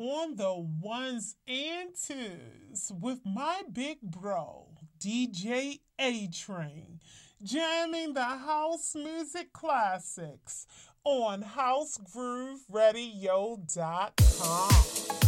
on the ones and twos with my big bro, DJ A Train, jamming the house music classics on housegrooveradio.com.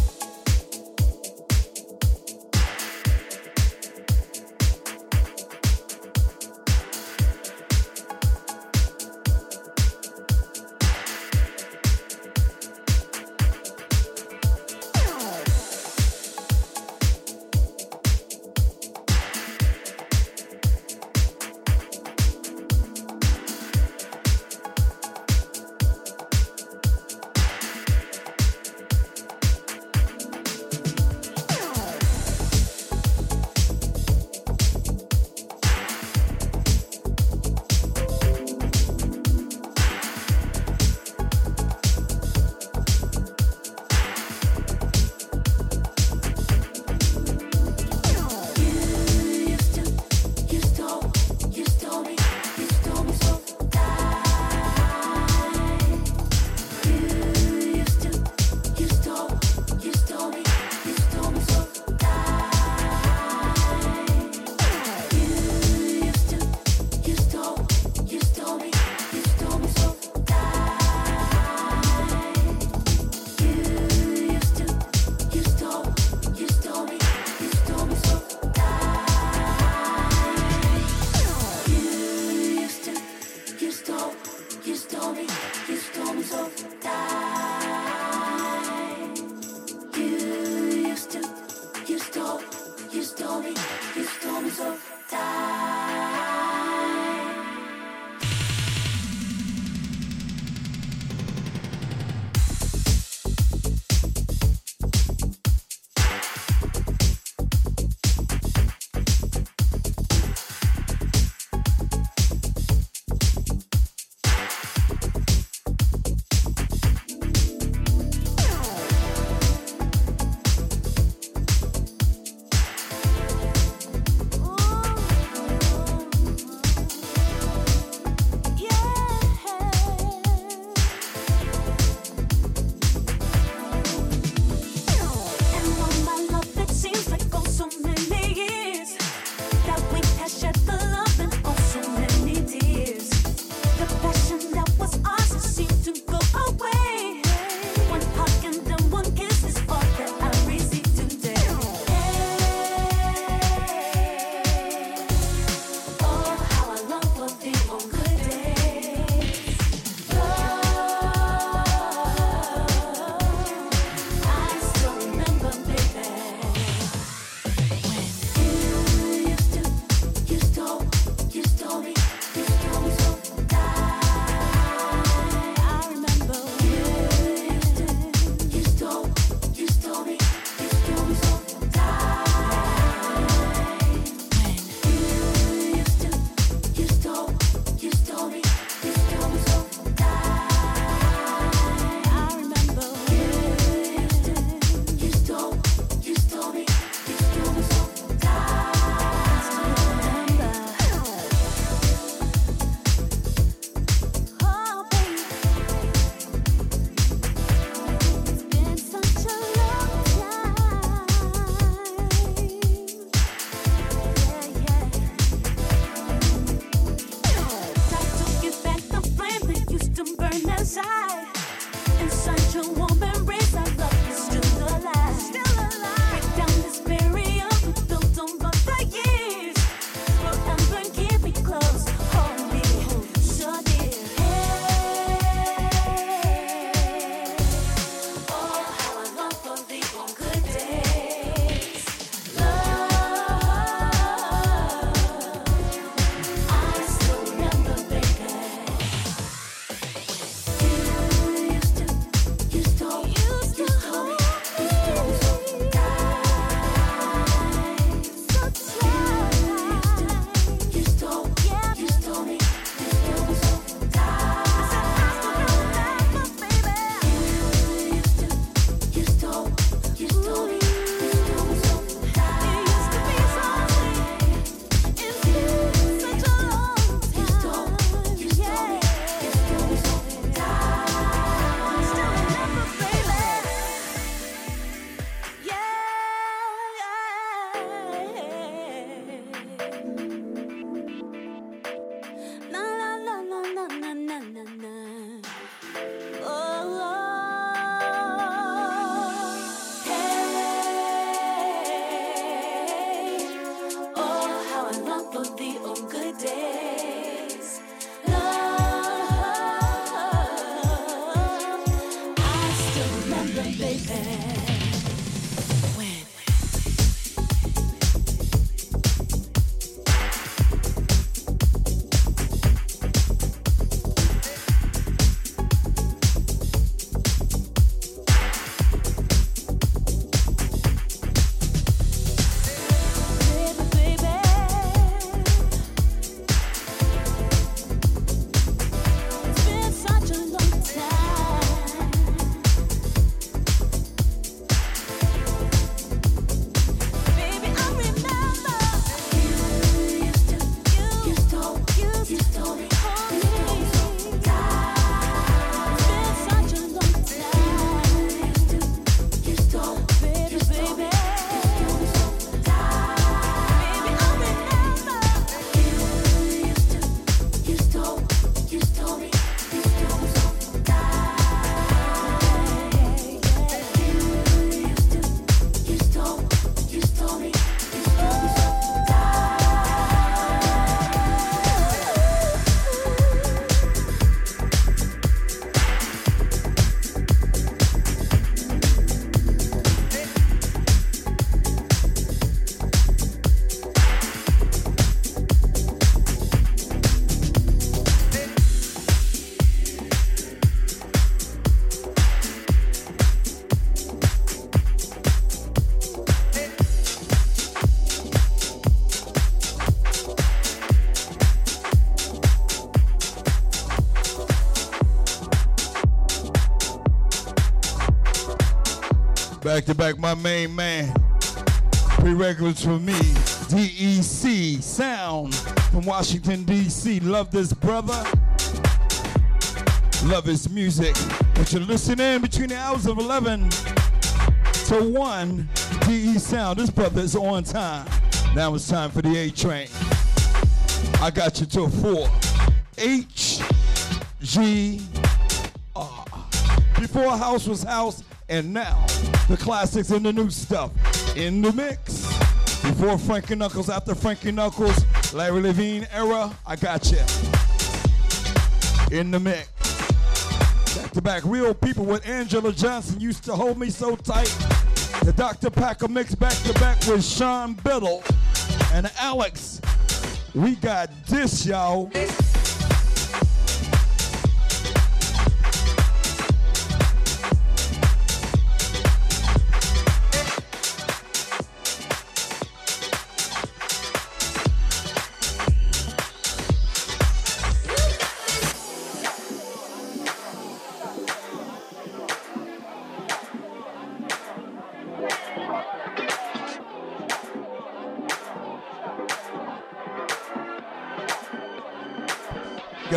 Back to back, my main man. Prerequisites for me. DEC Sound from Washington, D.C. Love this brother. Love his music. But you listen in between the hours of 11 to 1. DE Sound. This brother is on time. Now it's time for the A train. I got you till 4. H G R. Before house was house, and now the classics and the new stuff in the mix. Before Frankie Knuckles, after Frankie Knuckles, Larry Levan era, I got you. In the mix. Back to back, real people with Angela Johnson used to hold me so tight. The Dr. Packer mix back to back with Sean Biddle and Alex. We got this, y'all.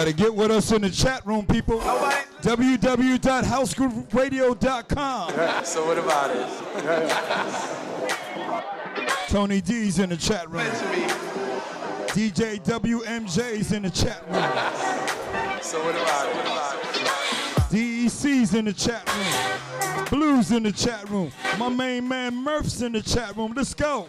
To get with us in the chat room, people. Nobody. www.housegrooveradio.com. Yeah, so what about it? Tony D's in the chat room. DJ WMJ's in the chat room. So what about it? What about it? DEC's in the chat room. Blues in the chat room. My main man Murph's in the chat room. Let's go.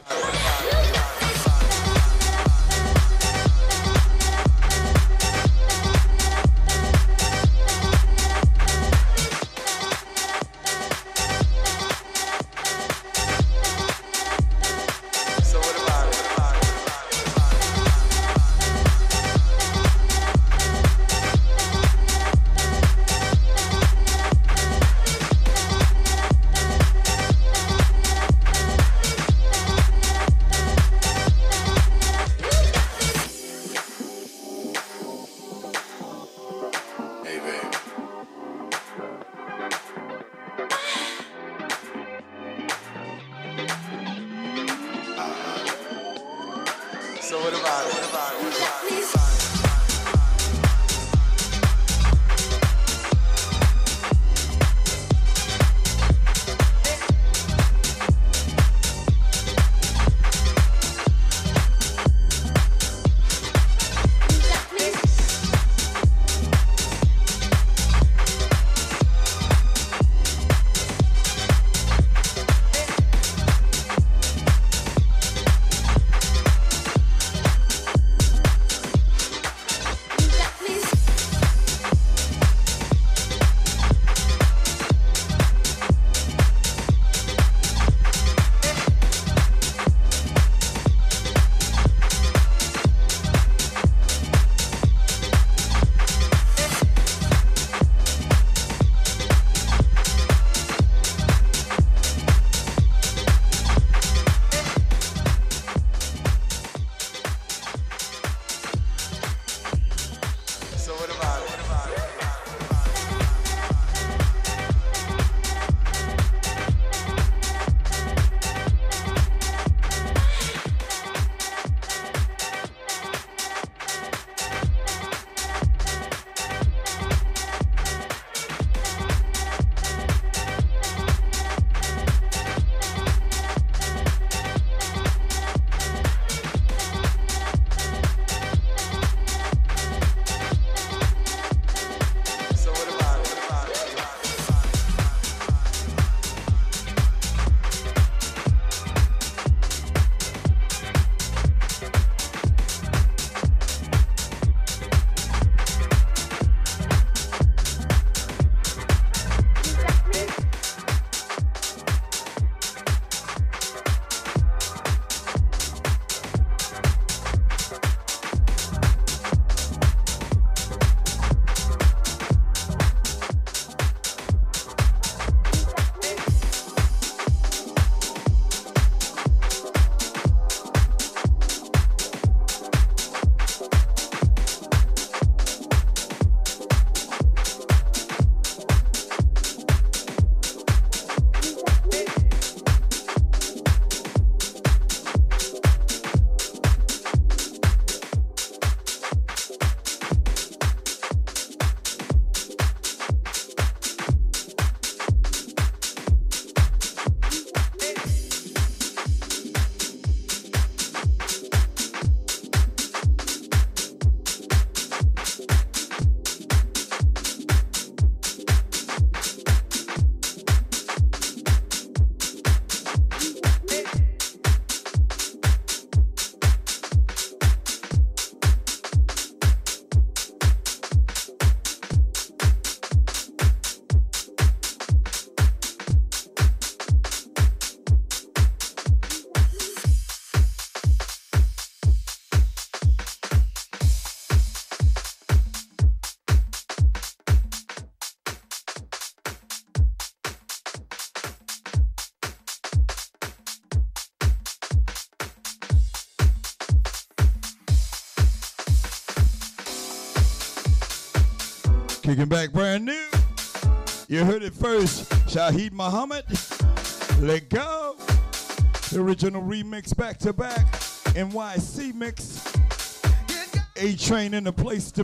Kicking back brand new. You heard it first. Shaheed Muhammad. Let go. The original remix back to back. NYC mix. A train in the place to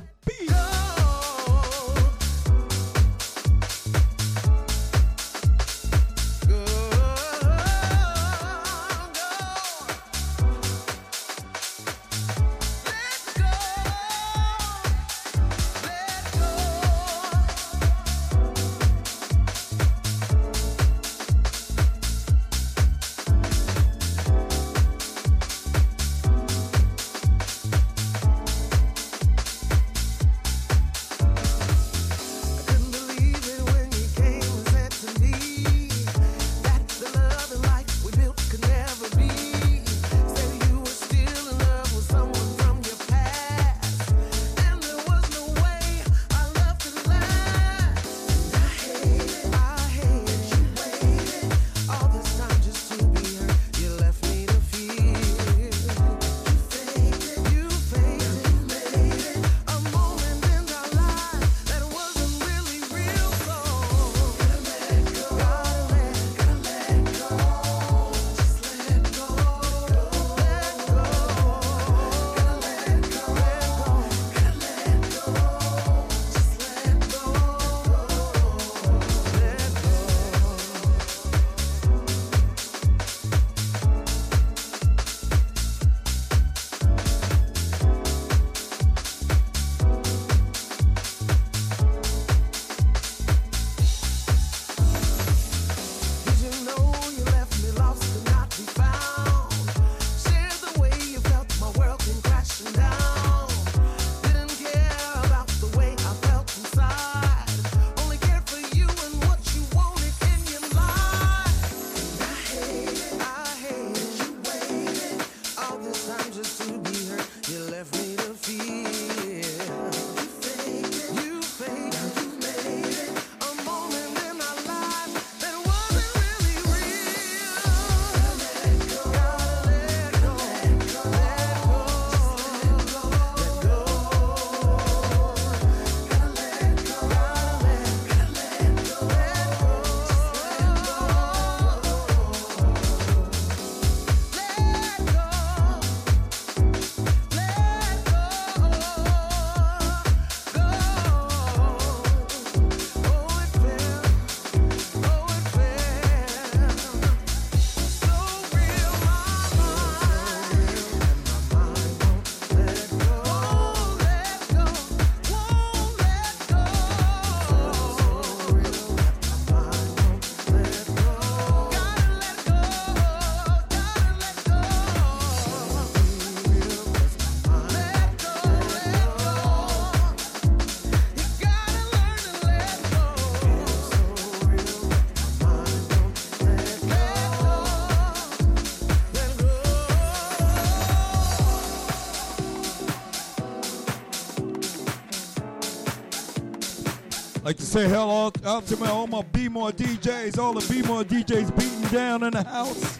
say hello out to my, all my B More DJs, all the B More DJs beating down in the house.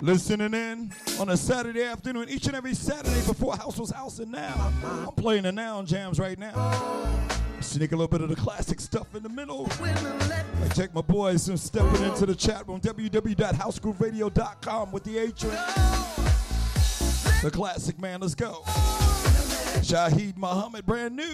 Listening in on a Saturday afternoon, each and every Saturday before House was House and Now. I'm playing the Now Jams right now. Sneak a little bit of the classic stuff in the middle. I check my boys and stepping into the chat room, www.housegrooveradio.com with the A train. The classic man, let's go. Shaheed Muhammad, brand new.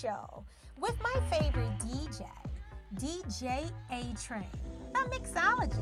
show with my favorite DJ, DJ A Train, a mixologist.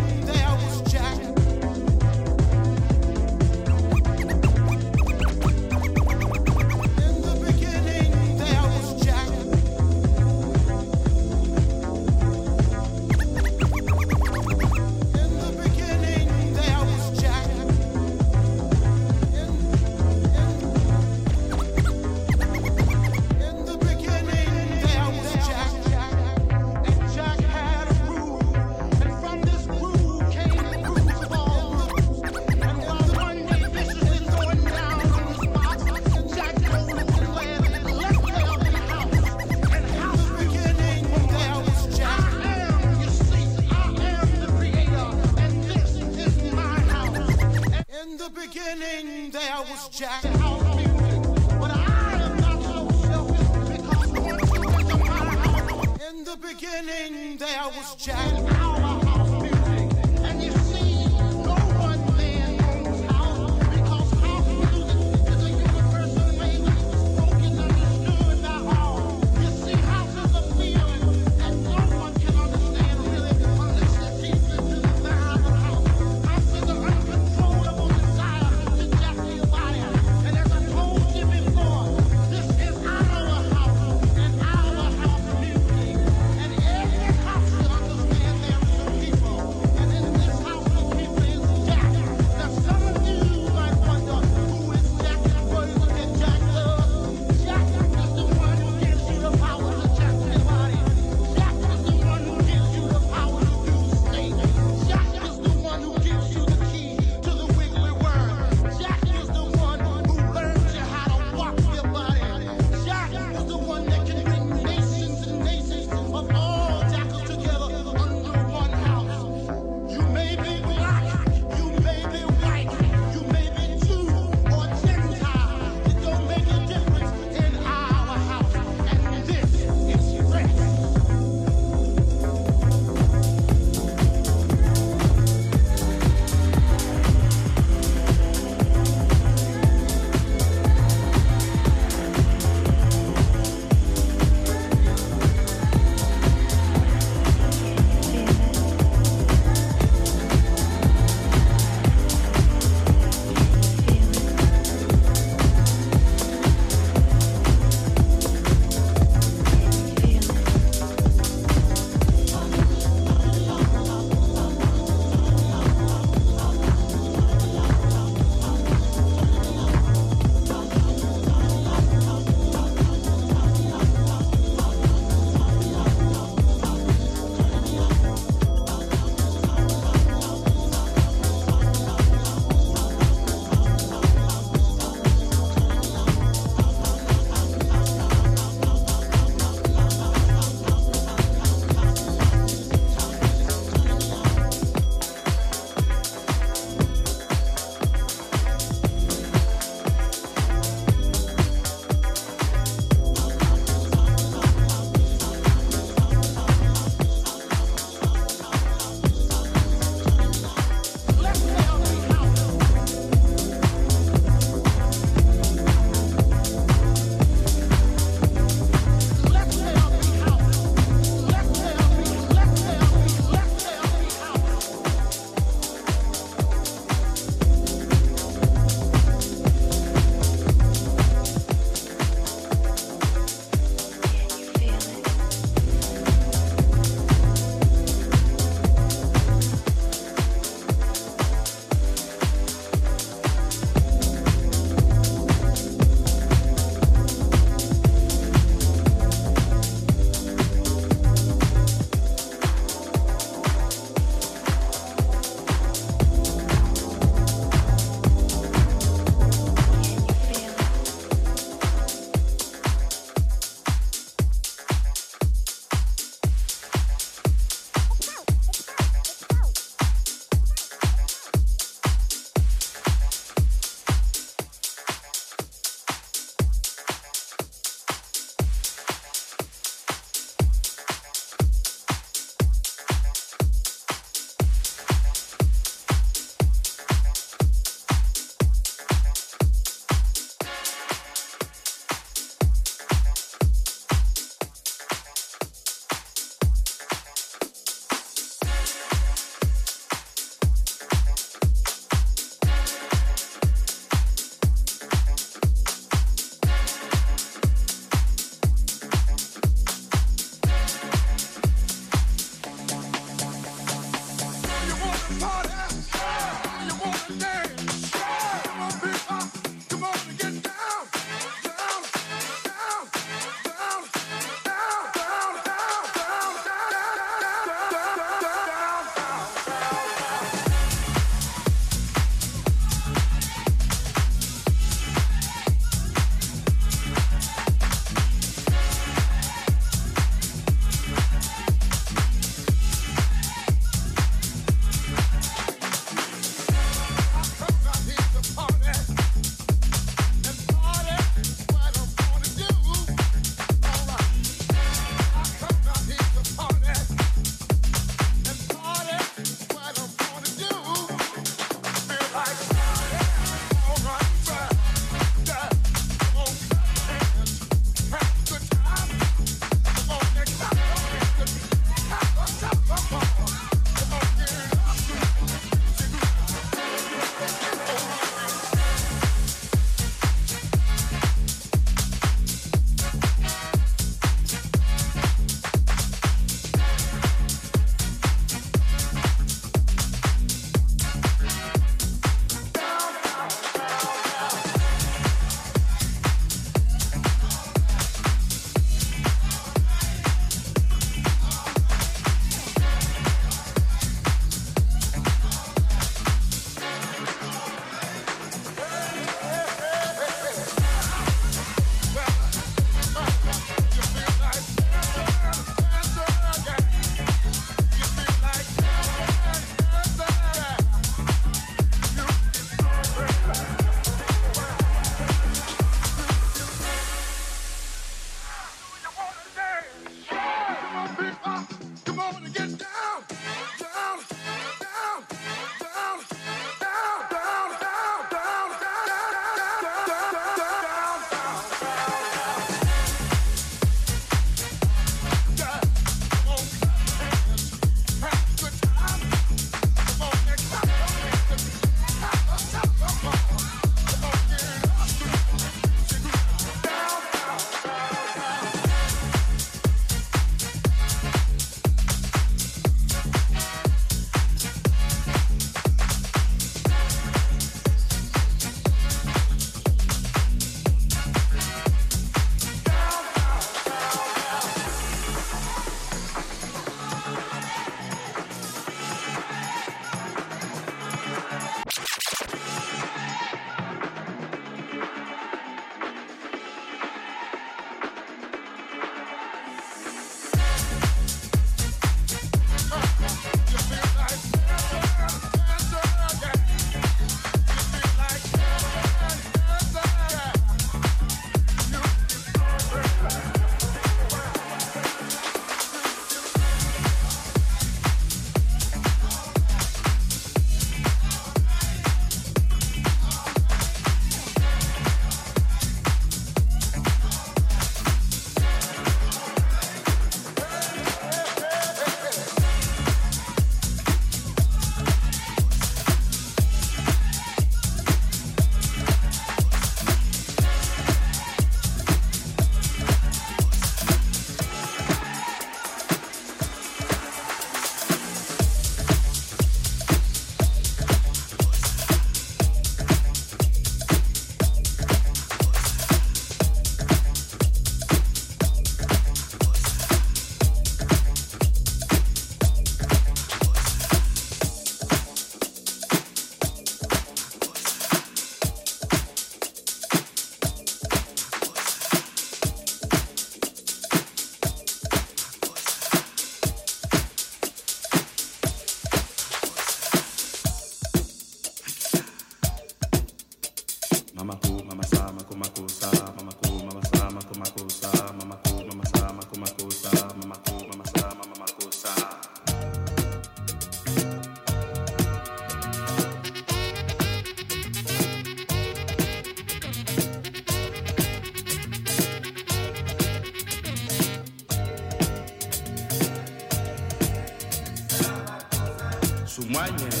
внимание.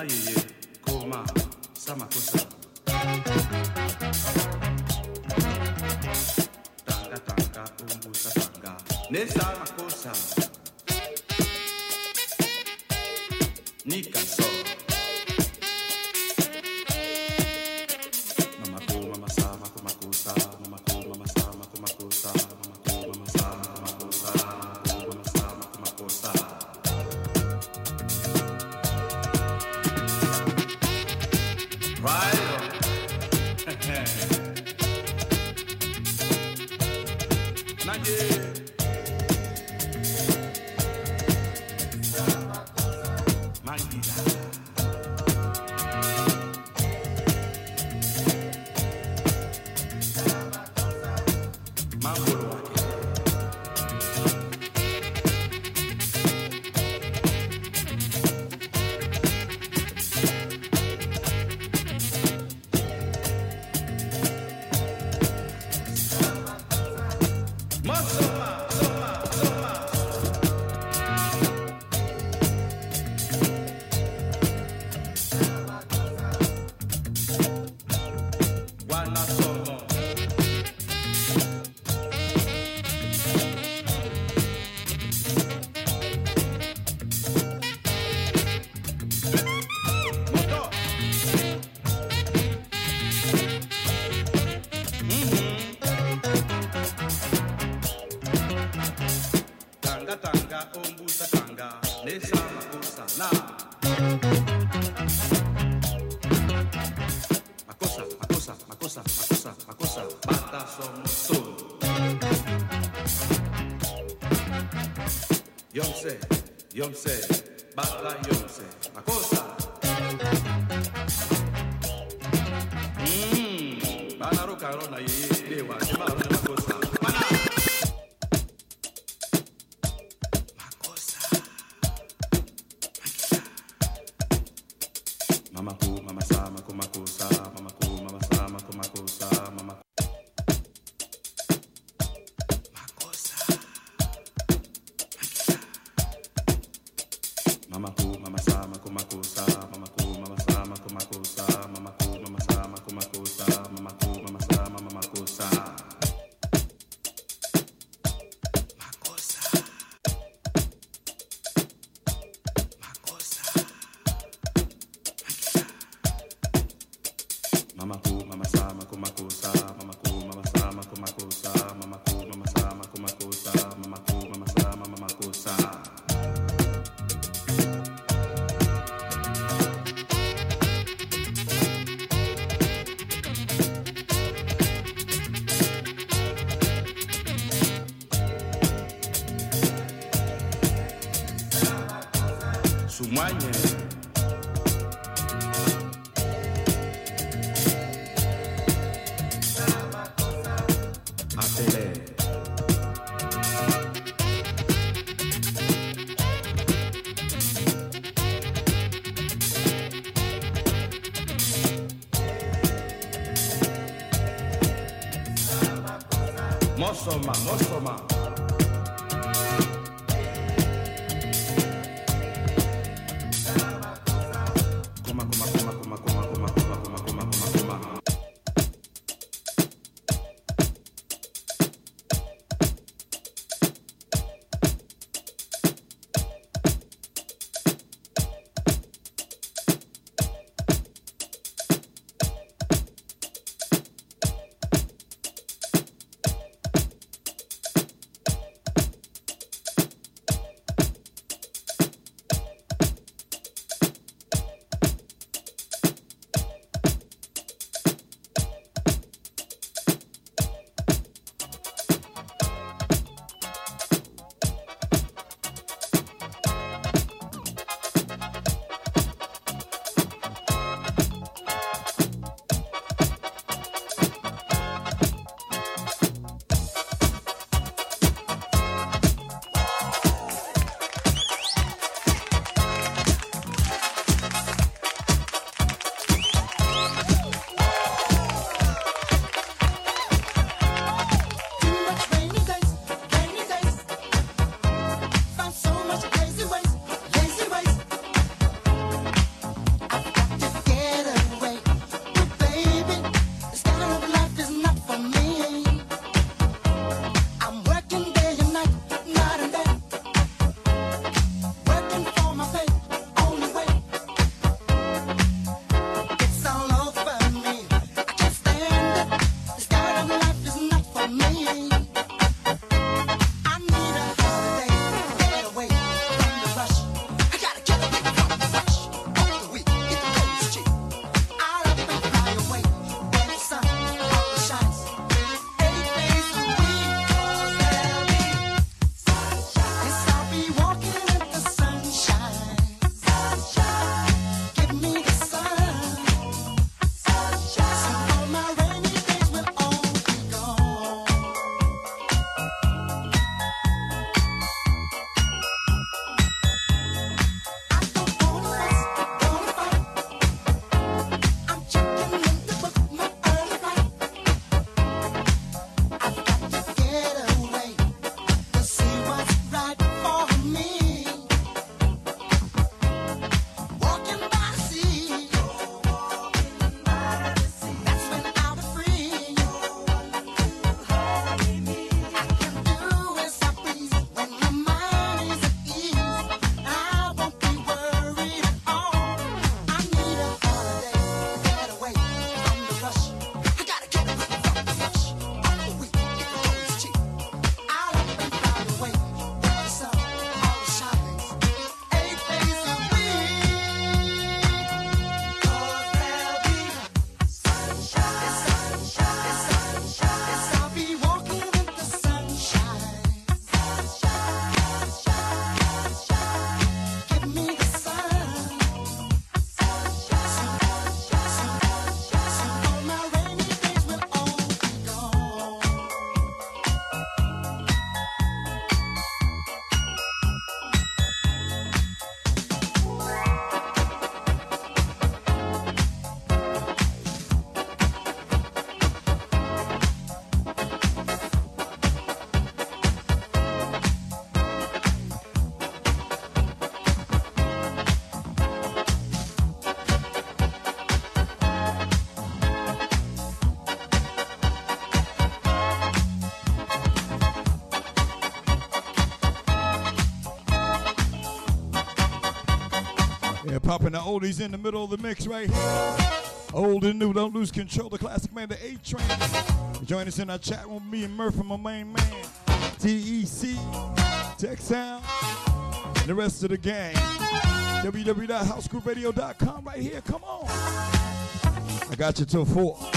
travailler. Beyoncé. Yeah. Popping the oldies in the middle of the mix right here. Old and new, don't lose control. The classic man, the A Train. Join us in our chat room, me and Murphy, my main man. TEC, Tech Sound, and the rest of the gang. www.housegrooveradio.com right here. Come on. I got you till four.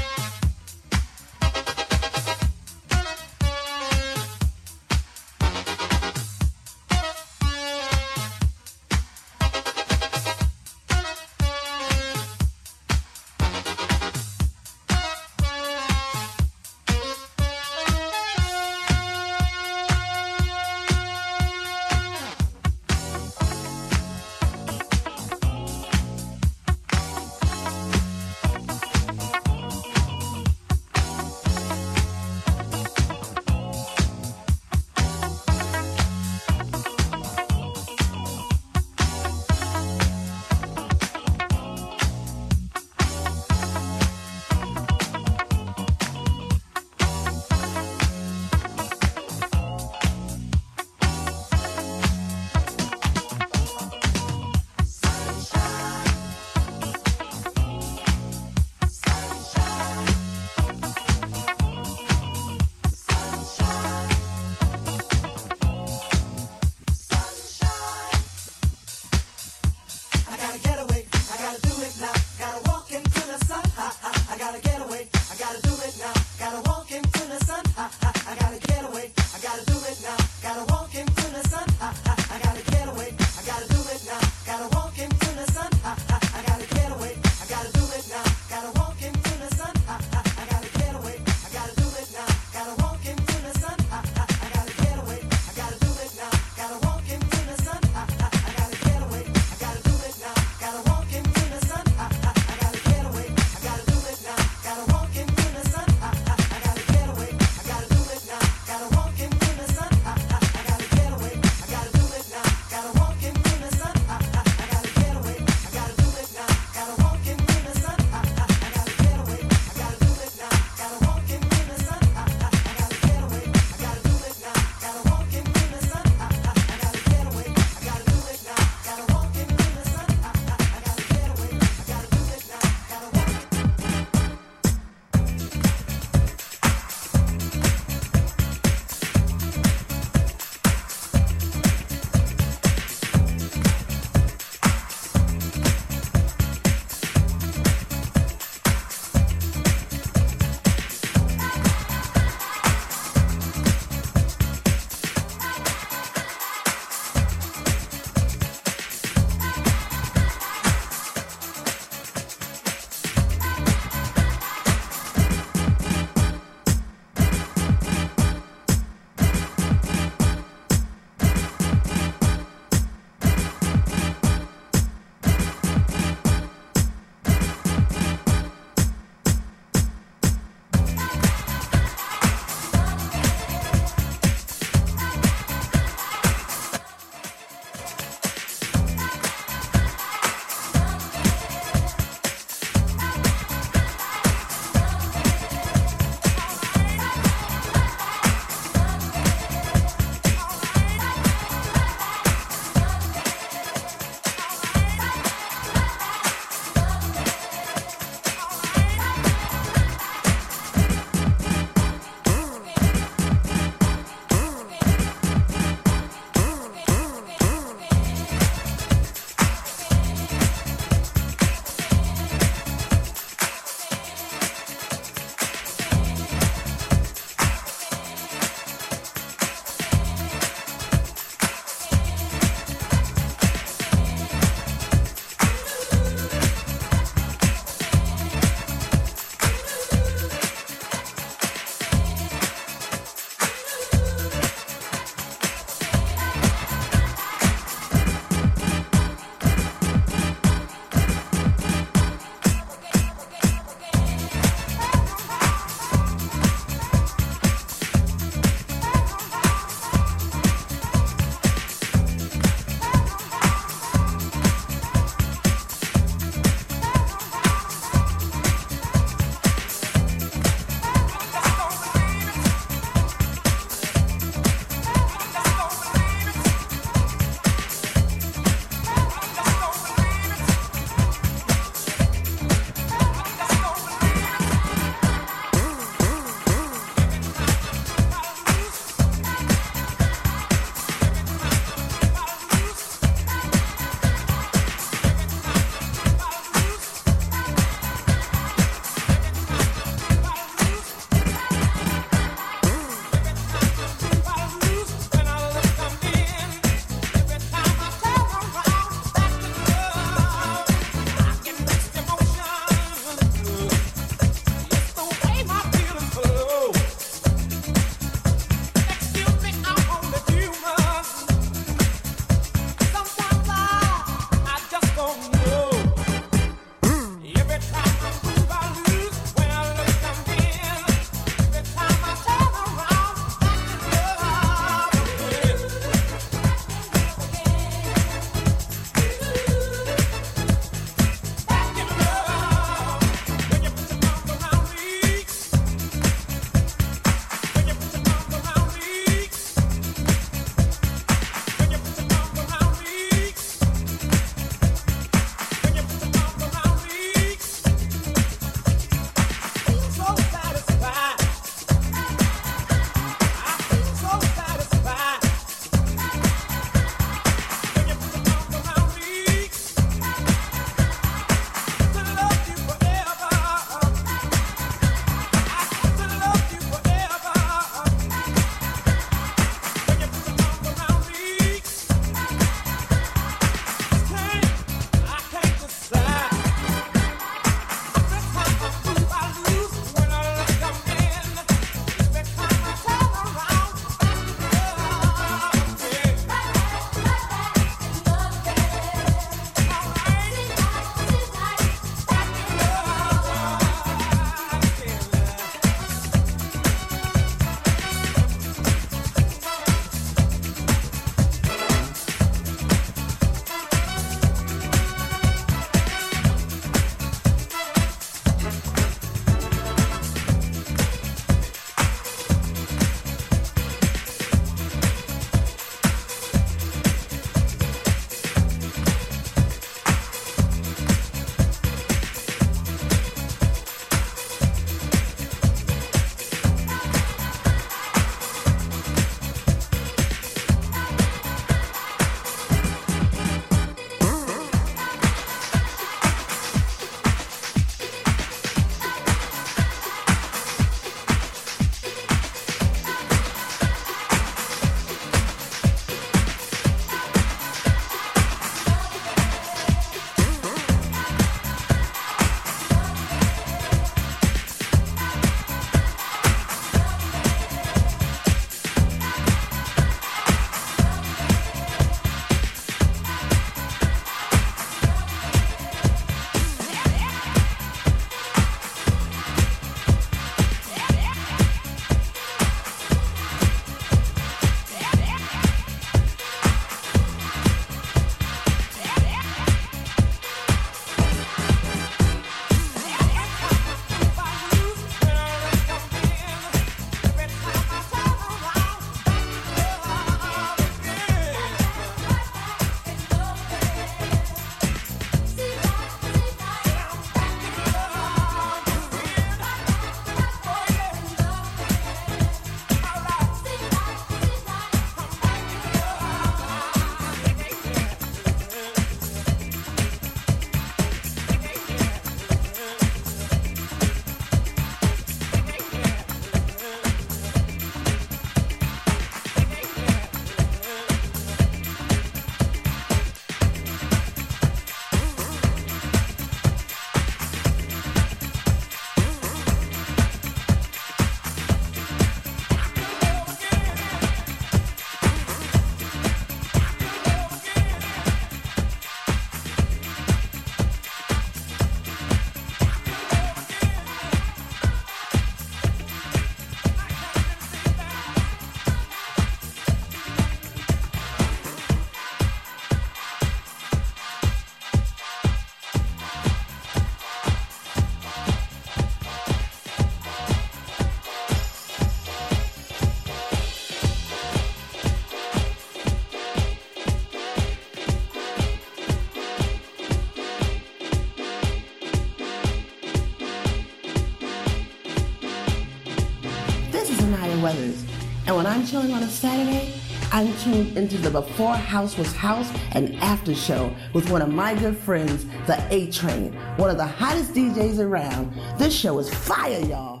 Chilling on a Saturday, I'm tuned into the Before House Was House and After Show with one of my good friends, the A Train, one of the hottest DJs around. This show is fire, y'all.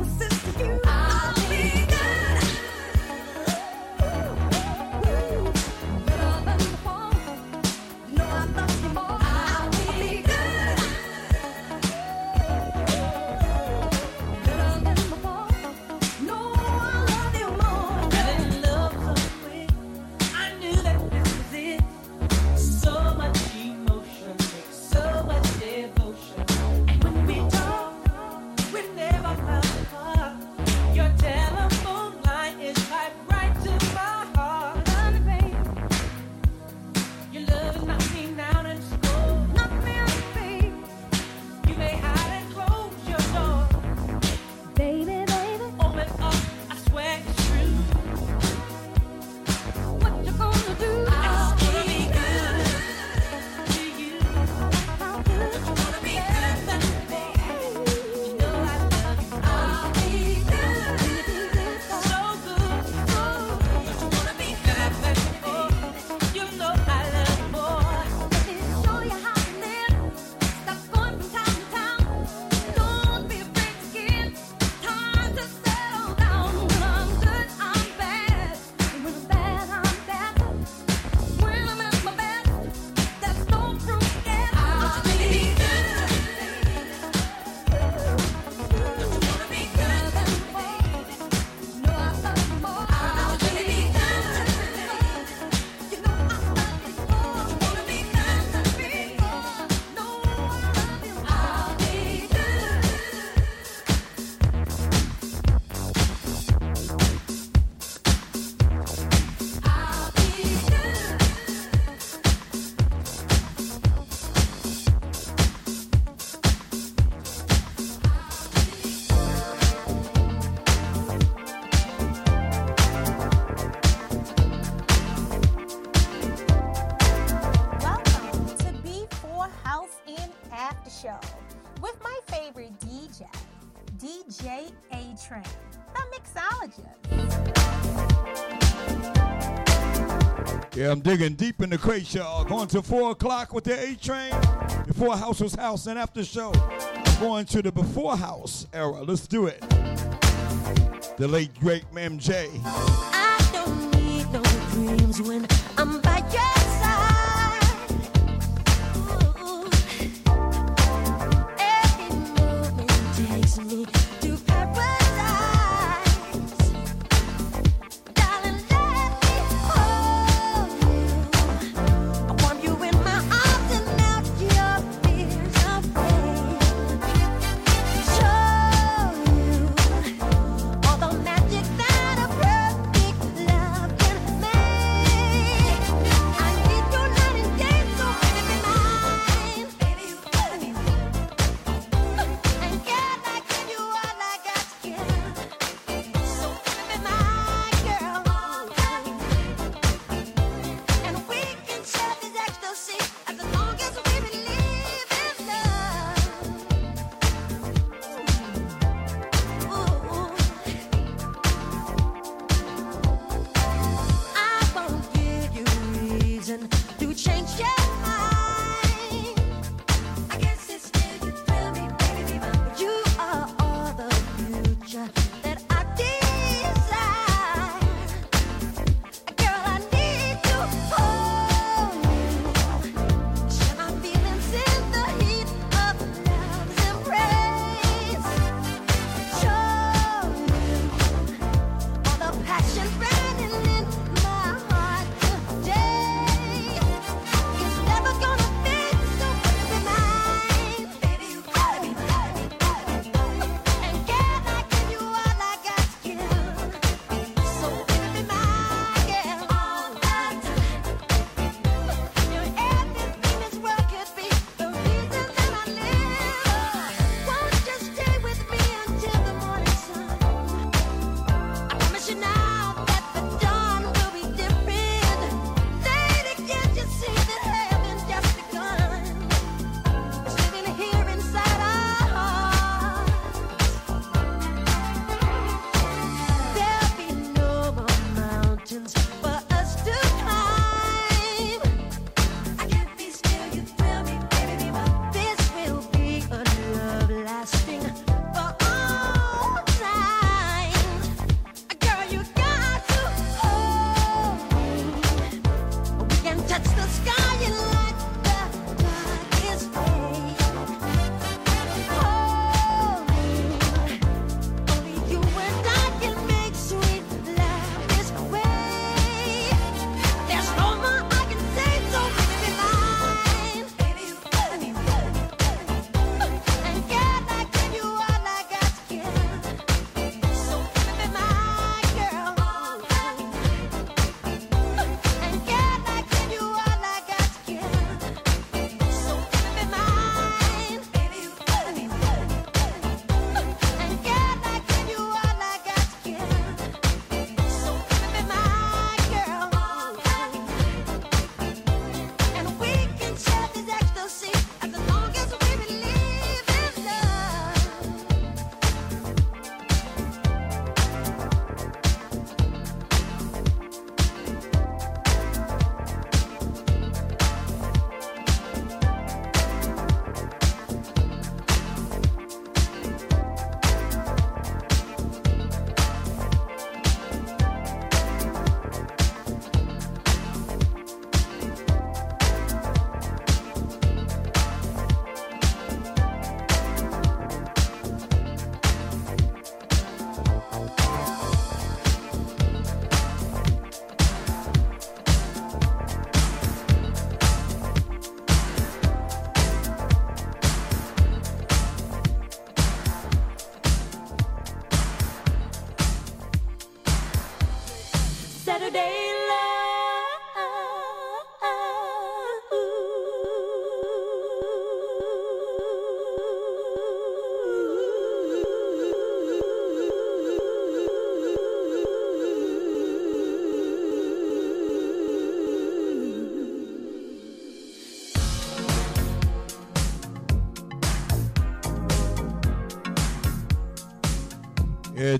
promises. I'm digging deep in the crate, y'all. Going to 4 o'clock with the A train. Before House was House and after show. Going to the before house era. Let's do it. The late, great Mam J. I don't need no dreams when I'm by you.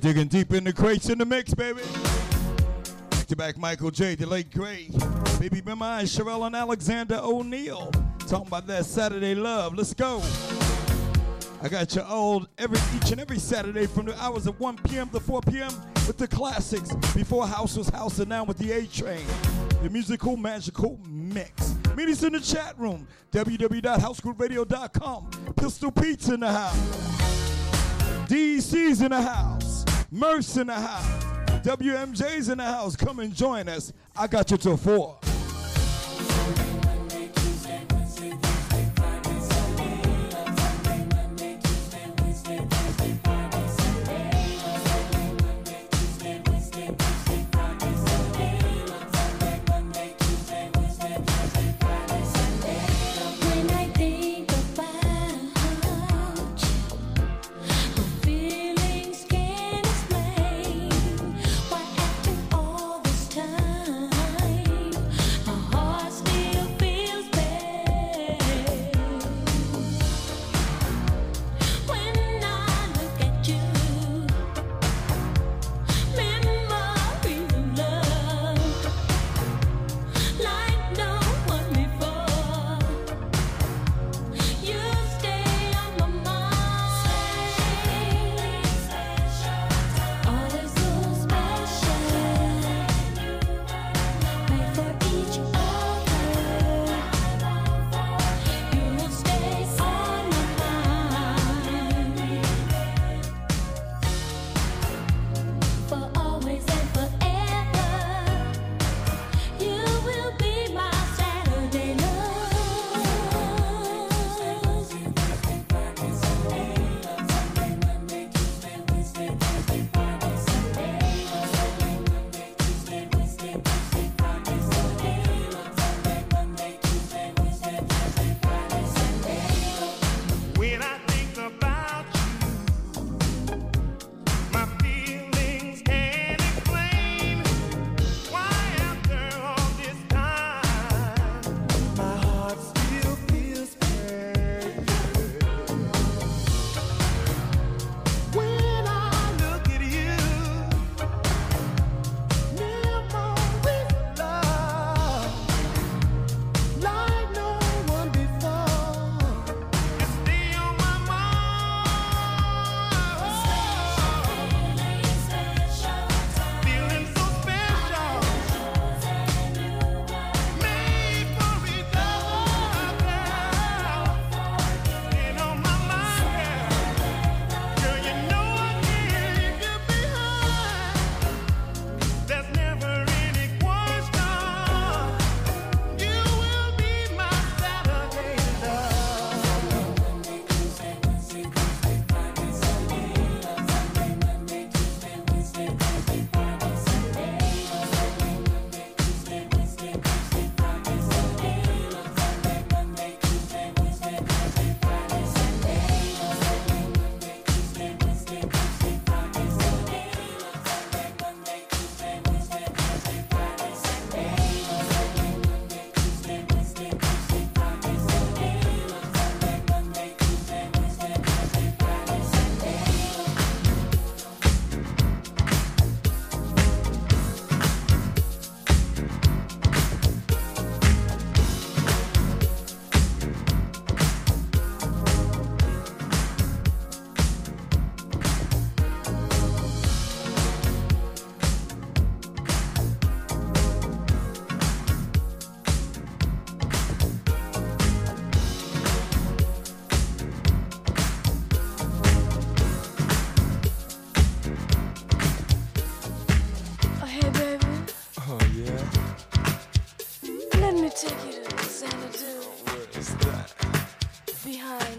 Digging deep in the crates in the mix, baby. Back to back Michael J, the late great. Baby Mine, Cherrelle and Alexander O'Neal. Talking about that Saturday love. Let's go. I got you all every each and every Saturday from the hours of 1 p.m. to 4 p.m. with the classics. Before House was House and now with the A Train. The musical magical mix. Meet us in the chat room. www.housegrooveradio.com. Pistol Pete's in the house. DC's in the house. Merce in the house. WMJ's in the house. Come and join us. I got you till four.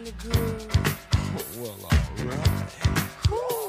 in the groove. Well, alright.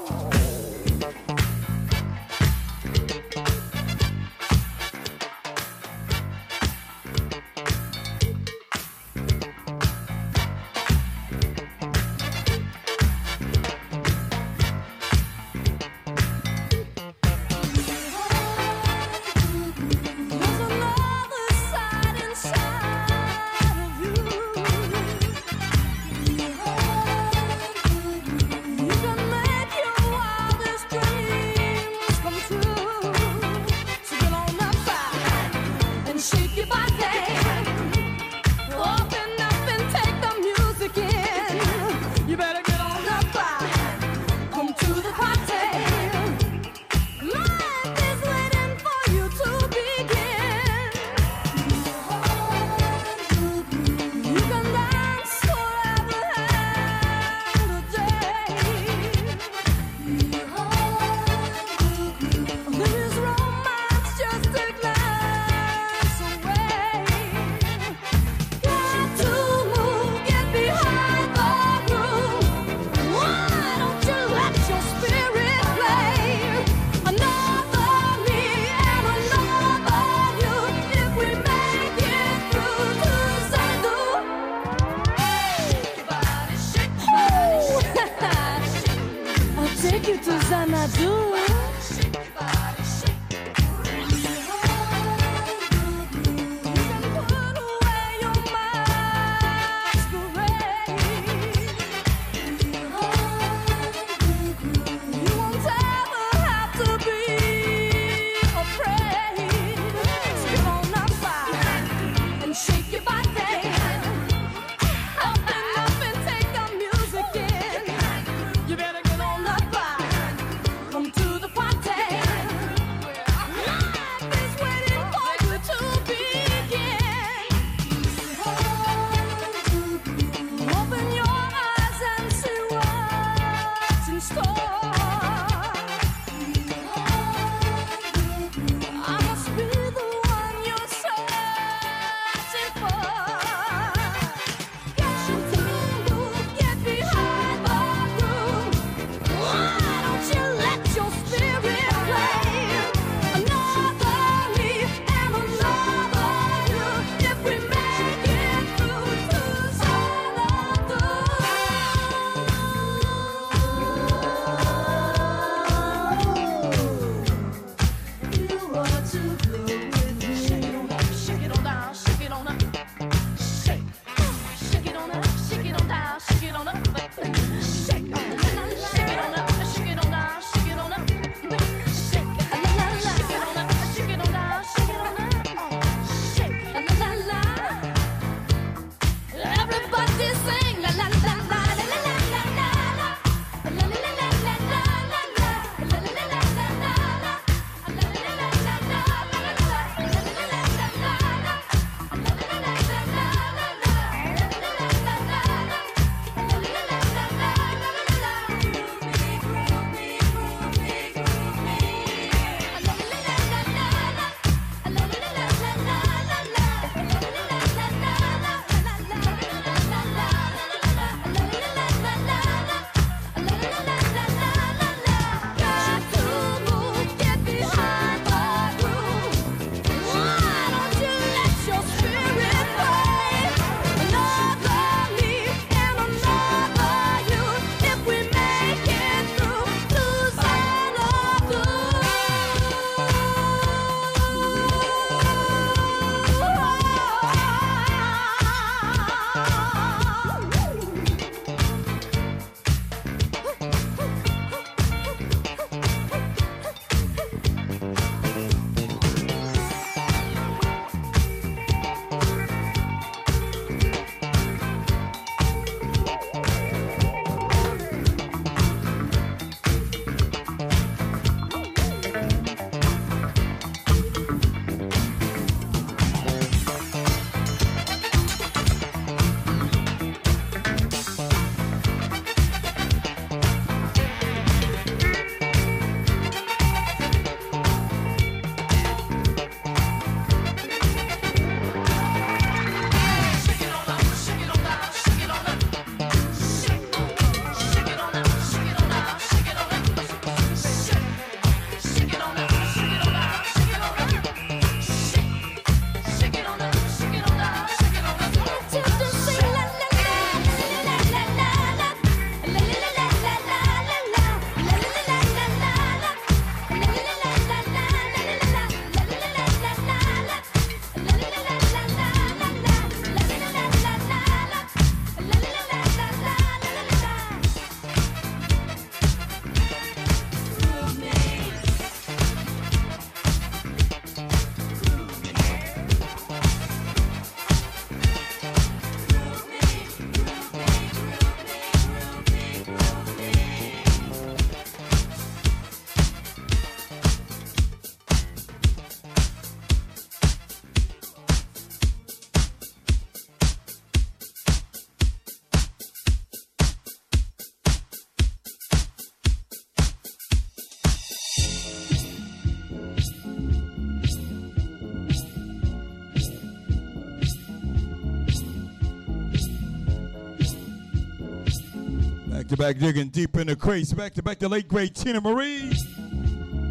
Back digging deep in the crates. Back to back the late great Teena Marie.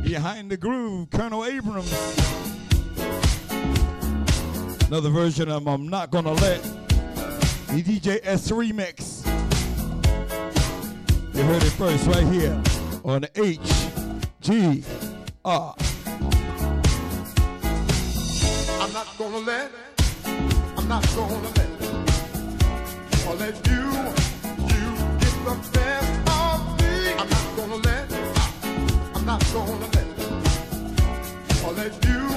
Behind the groove, Colonel Abrams. Another version of I'm Not Gonna Let. The DJ S remix. You heard it first right here on HGR. I'm not gonna let, I'm not gonna let, or let you Gonna let, or let you, you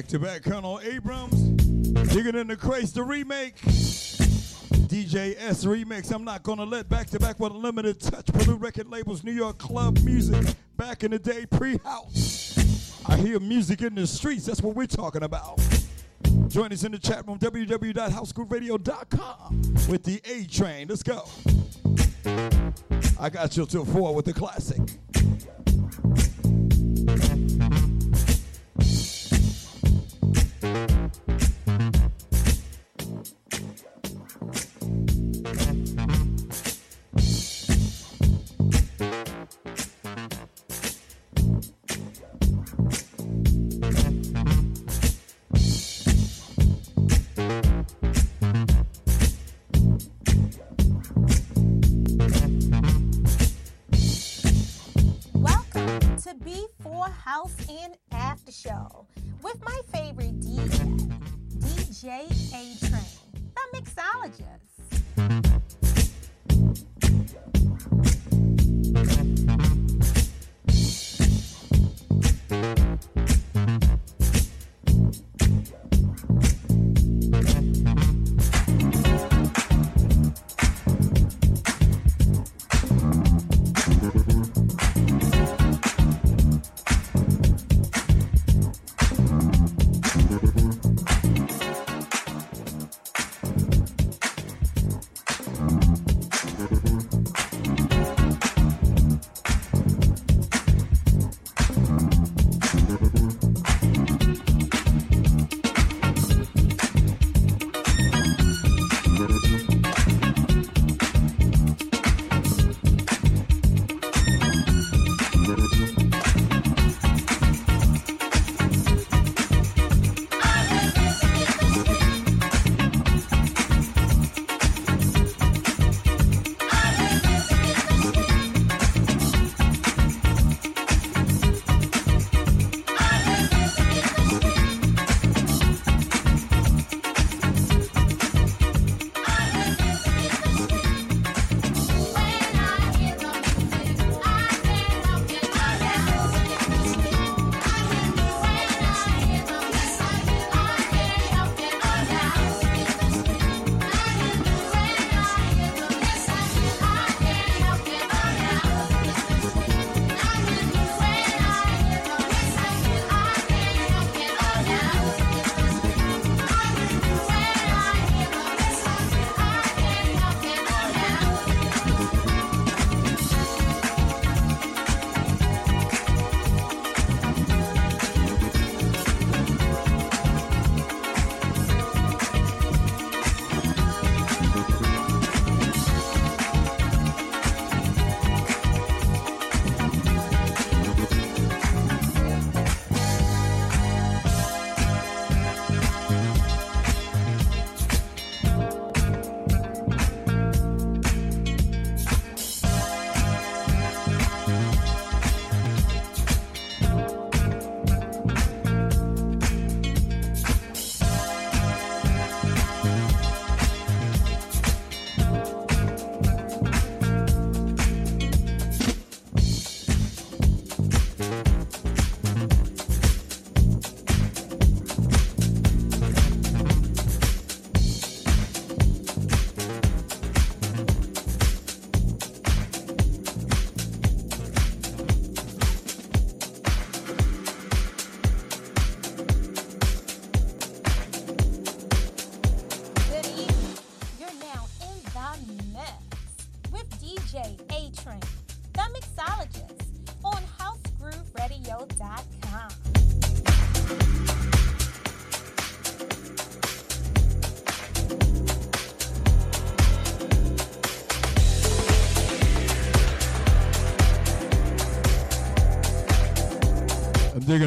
Back to back, Colonel Abrams. Digging in the crates, the remake. DJ S remix. I'm not gonna let back to back with a limited touch. Prelude record labels, New York club music. Back in the day, pre-house. I hear music in the streets. That's what we're talking about. Join us in the chat room, www.housegrooveradio.com with the A Train. Let's go. I got you till four with the classic.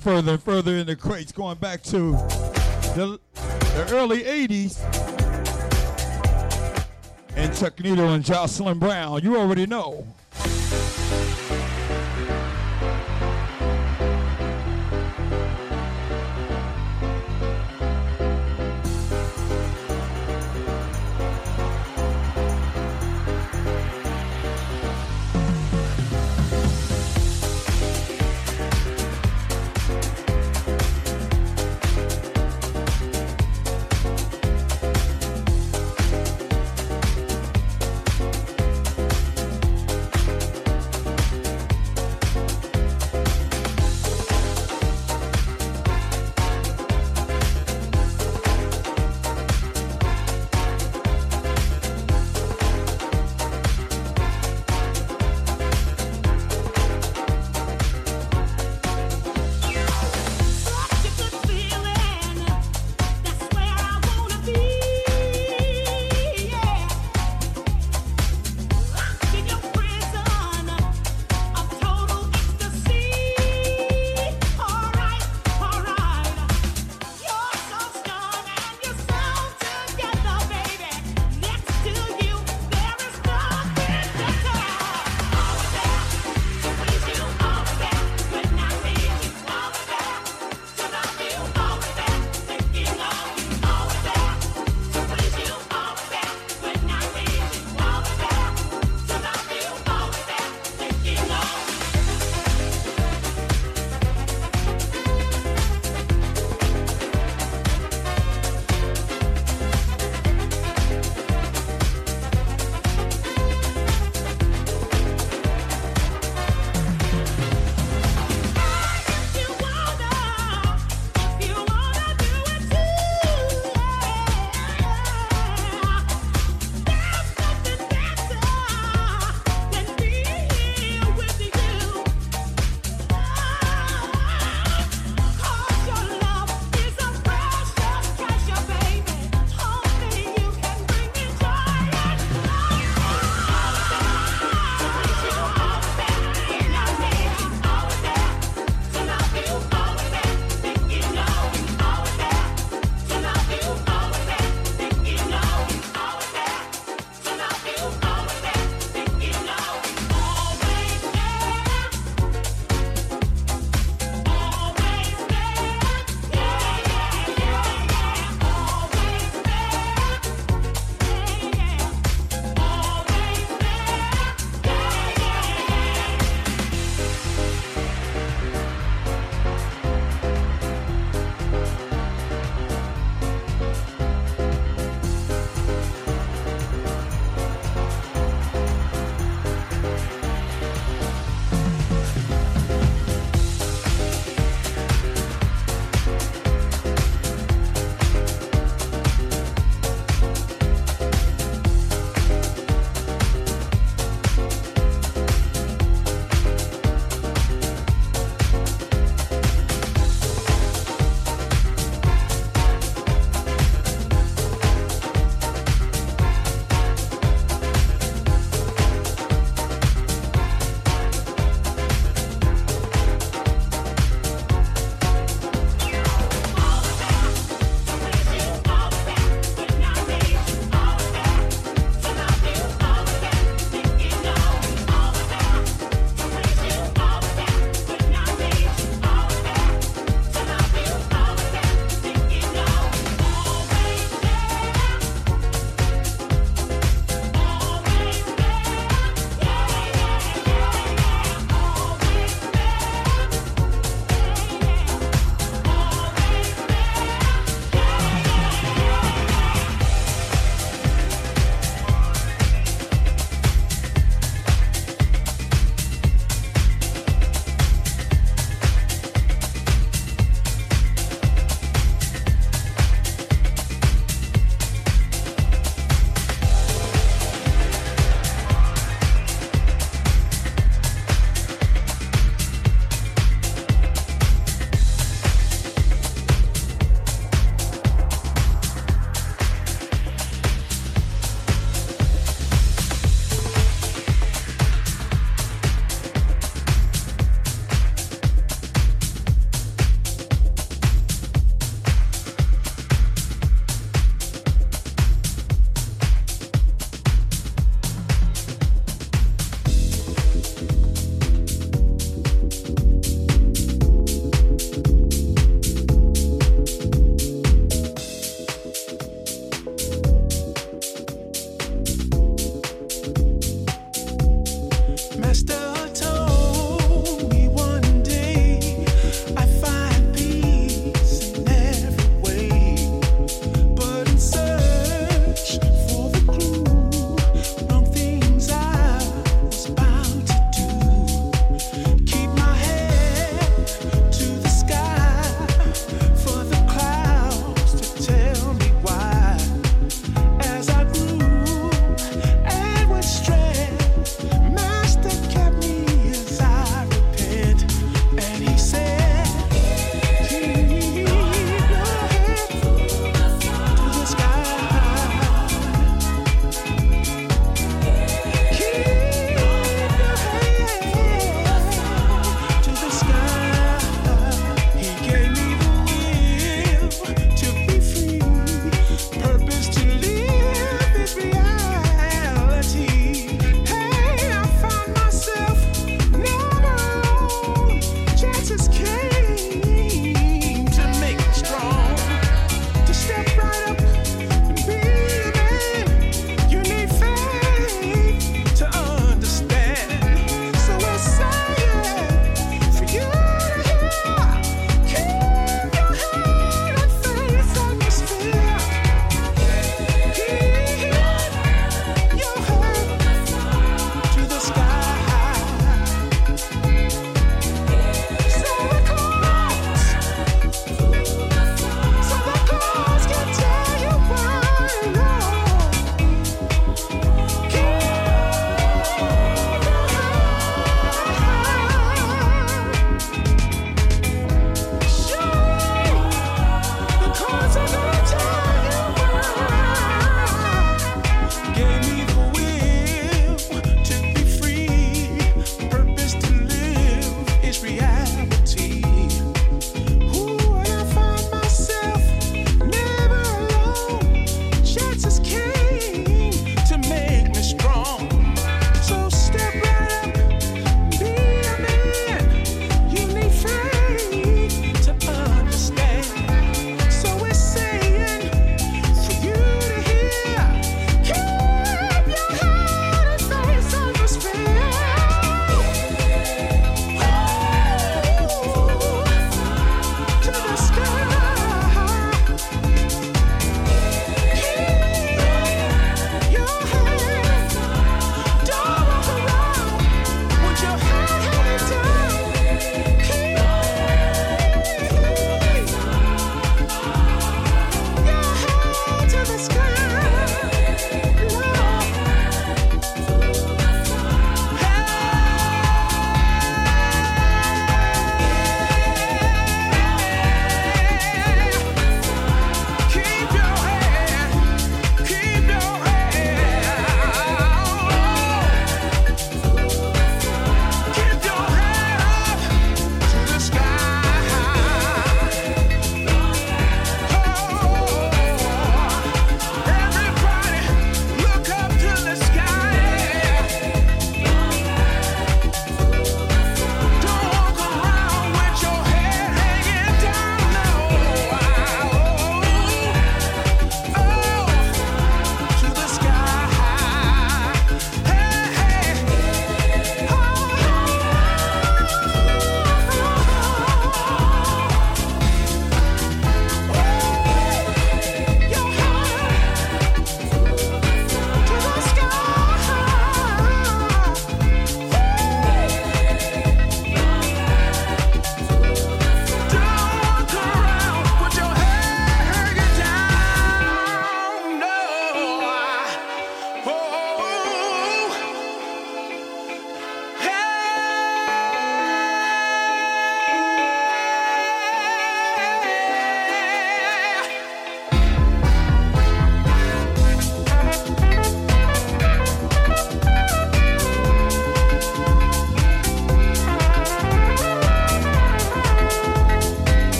Further and further in the crates, going back to the, the early 80s. And Chuck Needle and Jocelyn Brown. You already know.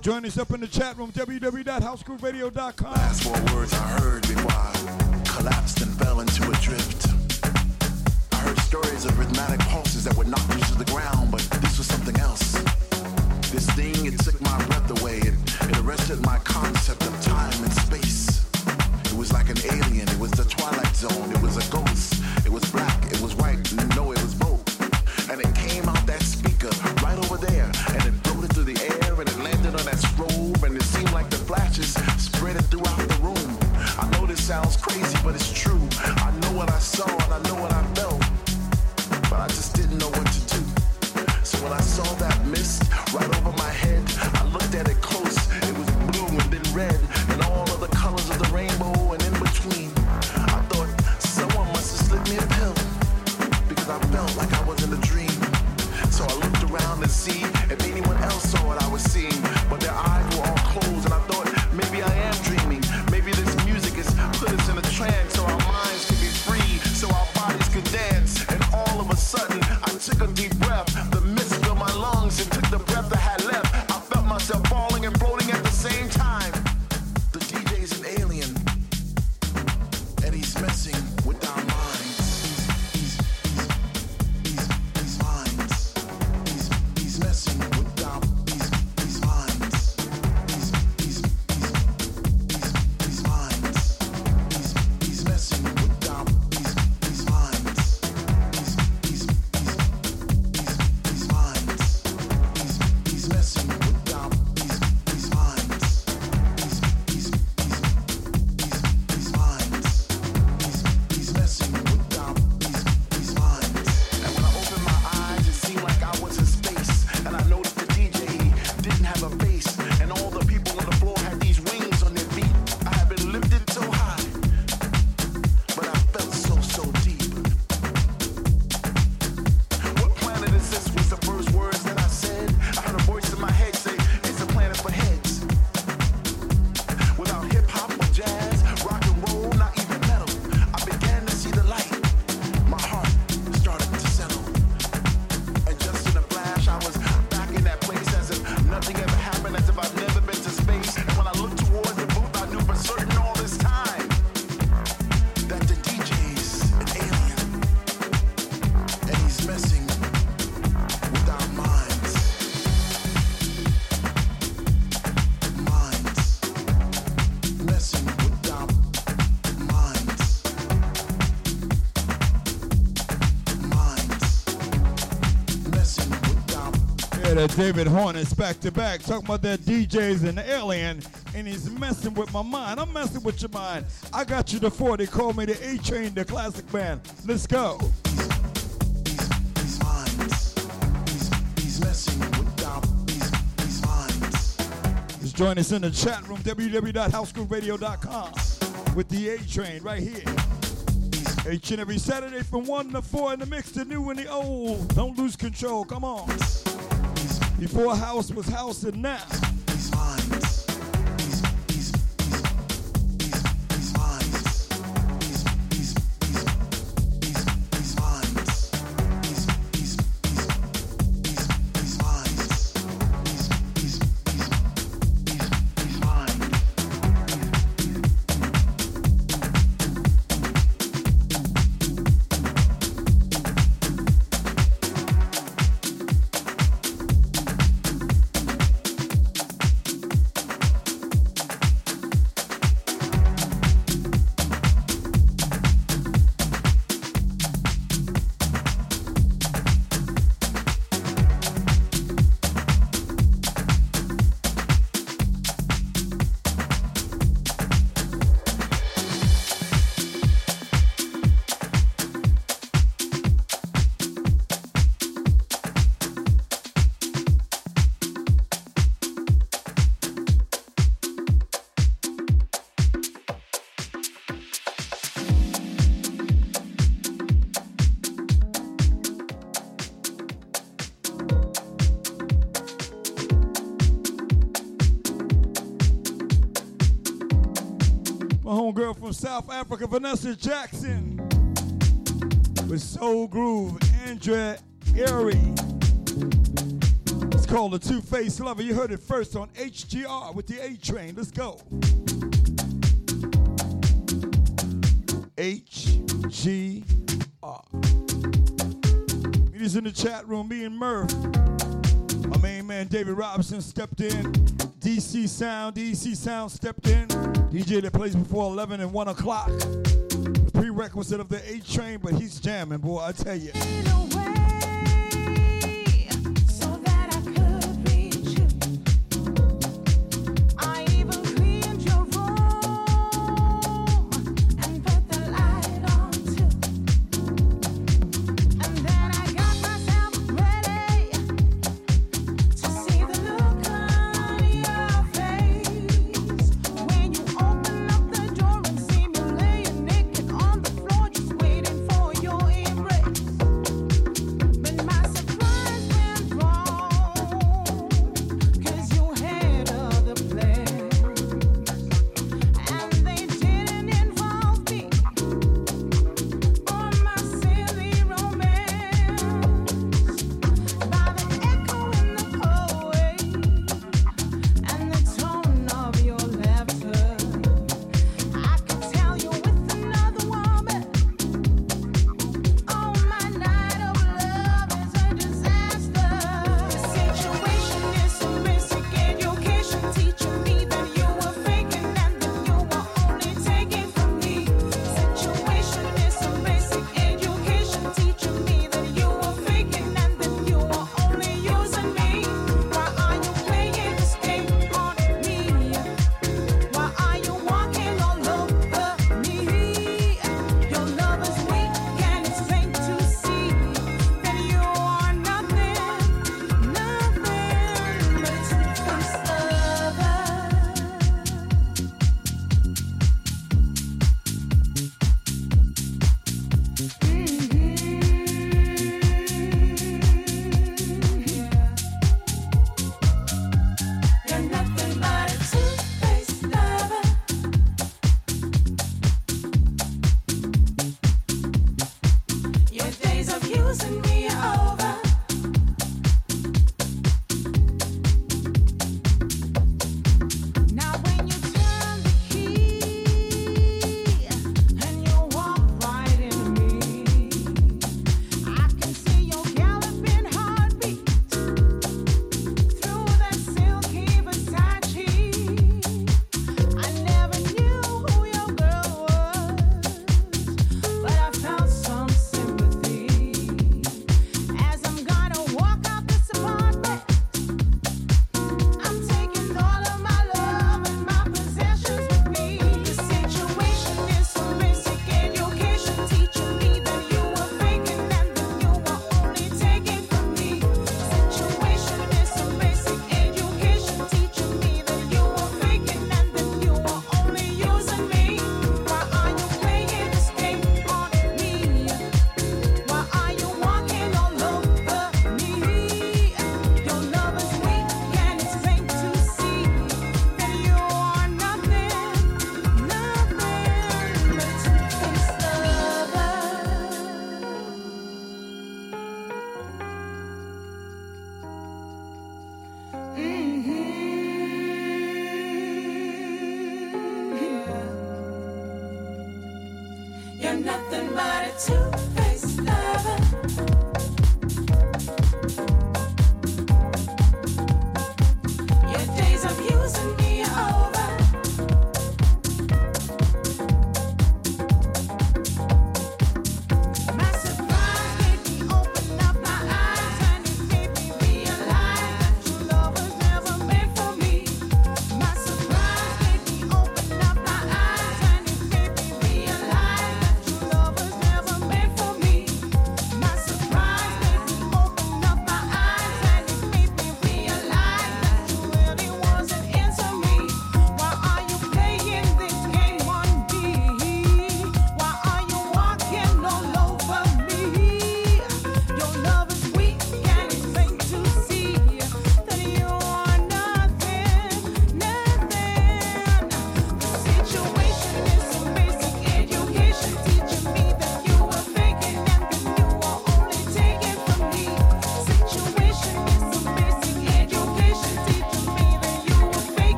join us up in the chat room, www.housegrooveradio.com. Last four words I heard before David Harness back to back, talking about that DJ's an alien, and he's messing with my mind. I'm messing with your mind. I got you the 40. Call me the A Train, the classic band. Let's go. Just join us in the chat room, www.housegrooveradio.com, with the A Train right here. Each and every Saturday from 1 to 4 in the mix, the new and the old. Don't lose control. Come on. Before house was house, and now South Africa, Vanessa Jackson. With Soul Groove, Andrea Airy. It's called The Two Faced Lover. You heard it first on HGR with the A Train. Let's go. HGR. Meet us in the chat room, me and Murph. My main man David Robinson stepped in. DC Sound, DC Sound stepped in. DJ that plays before 11 and 1 o'clock. Prerequisite of the A Train, but he's jamming, boy, I tell you.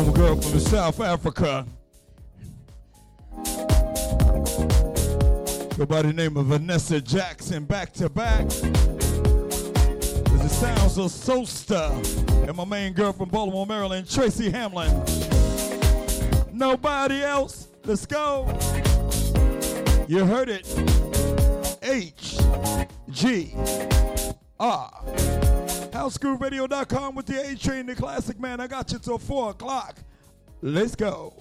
Homegirl from South Africa. Go by the name of Vanessa Jackson back to back. The sounds of Sosta and my main girl from Baltimore, Maryland, Tracy Hamlin. Nobody else. Let's go. You heard it. H G R. HouseGrooveRadio.com with the A Train, the classic man. I got you till 4 o'clock. Let's go.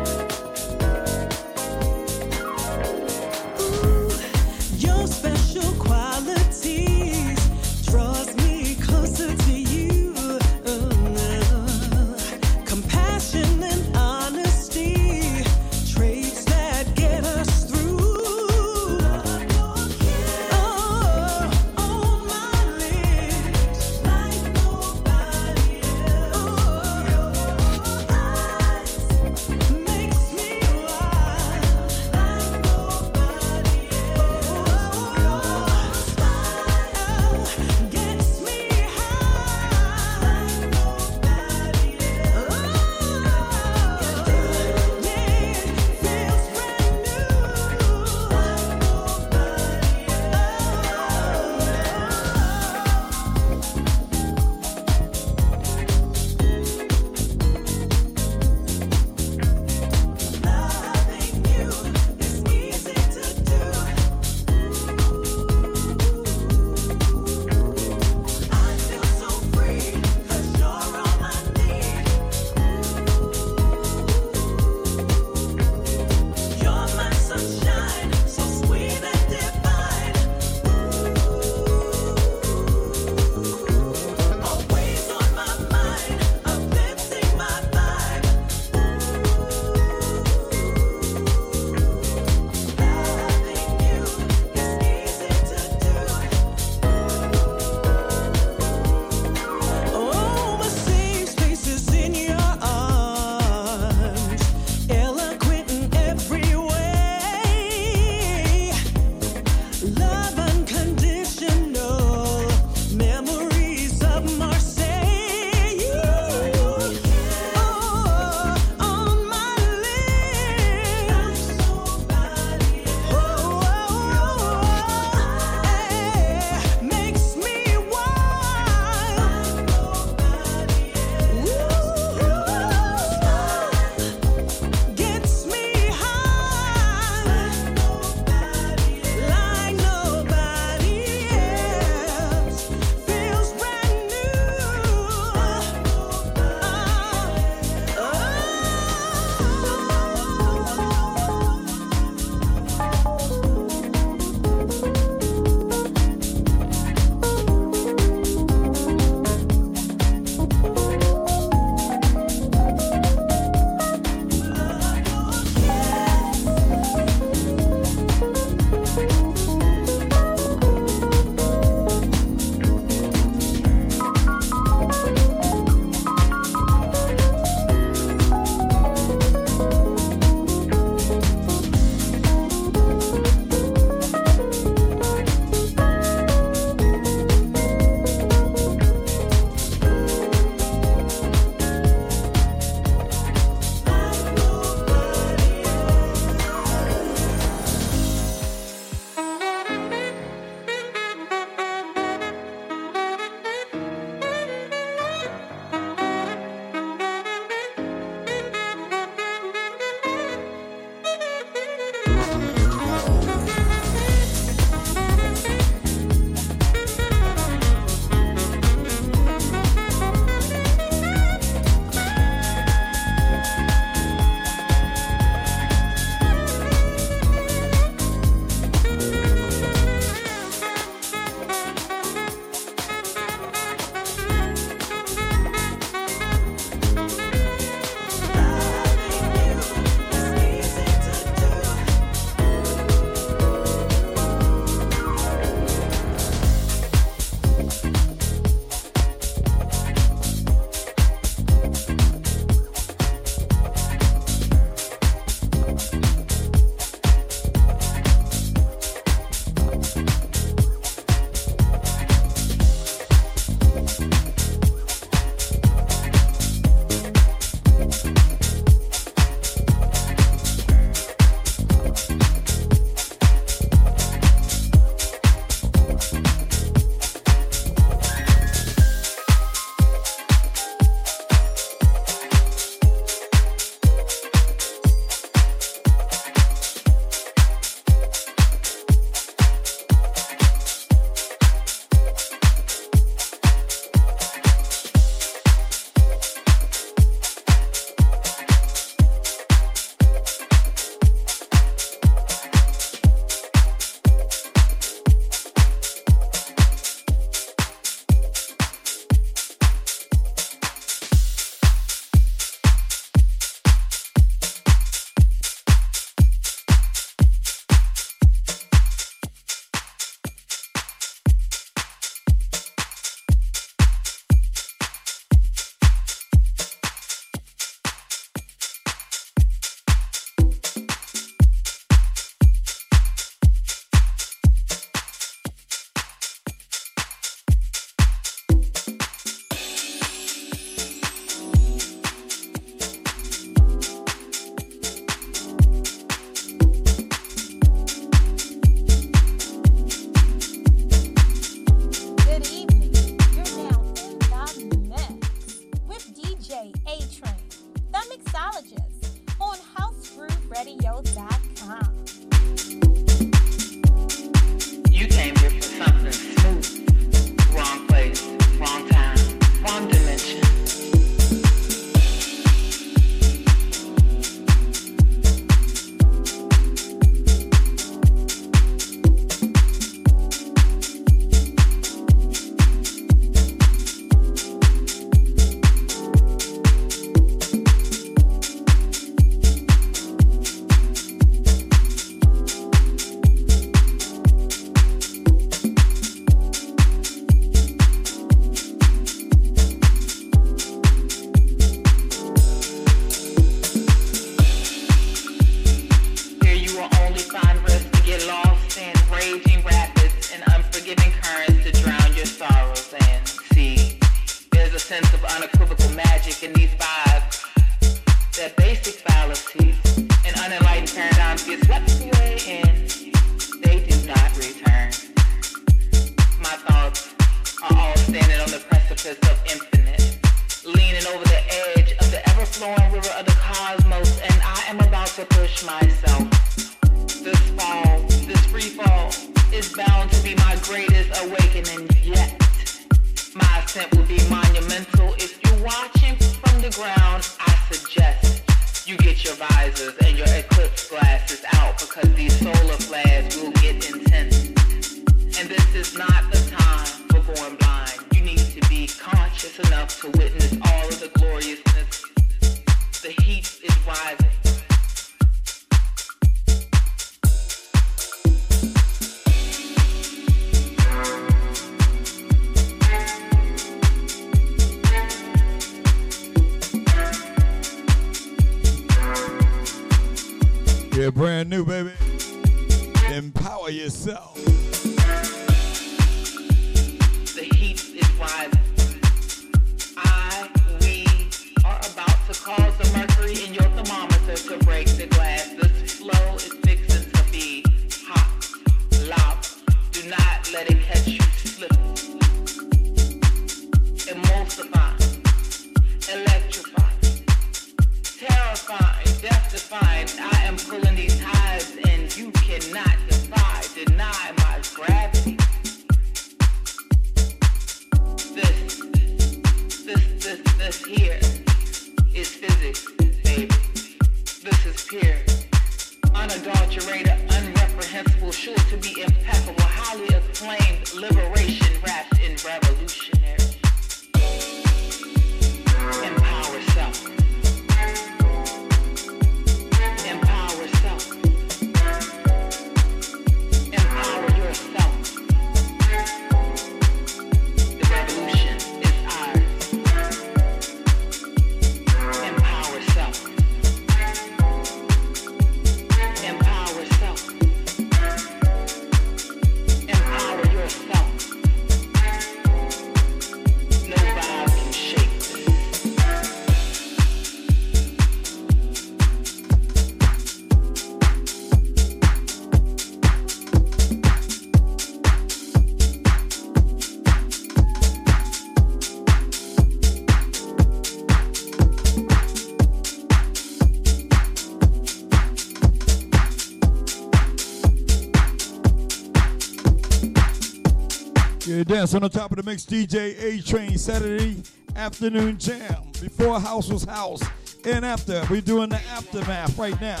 dance on the top of the mix, DJ A Train, Saturday afternoon jam. Before house was house, and after we're doing the aftermath right now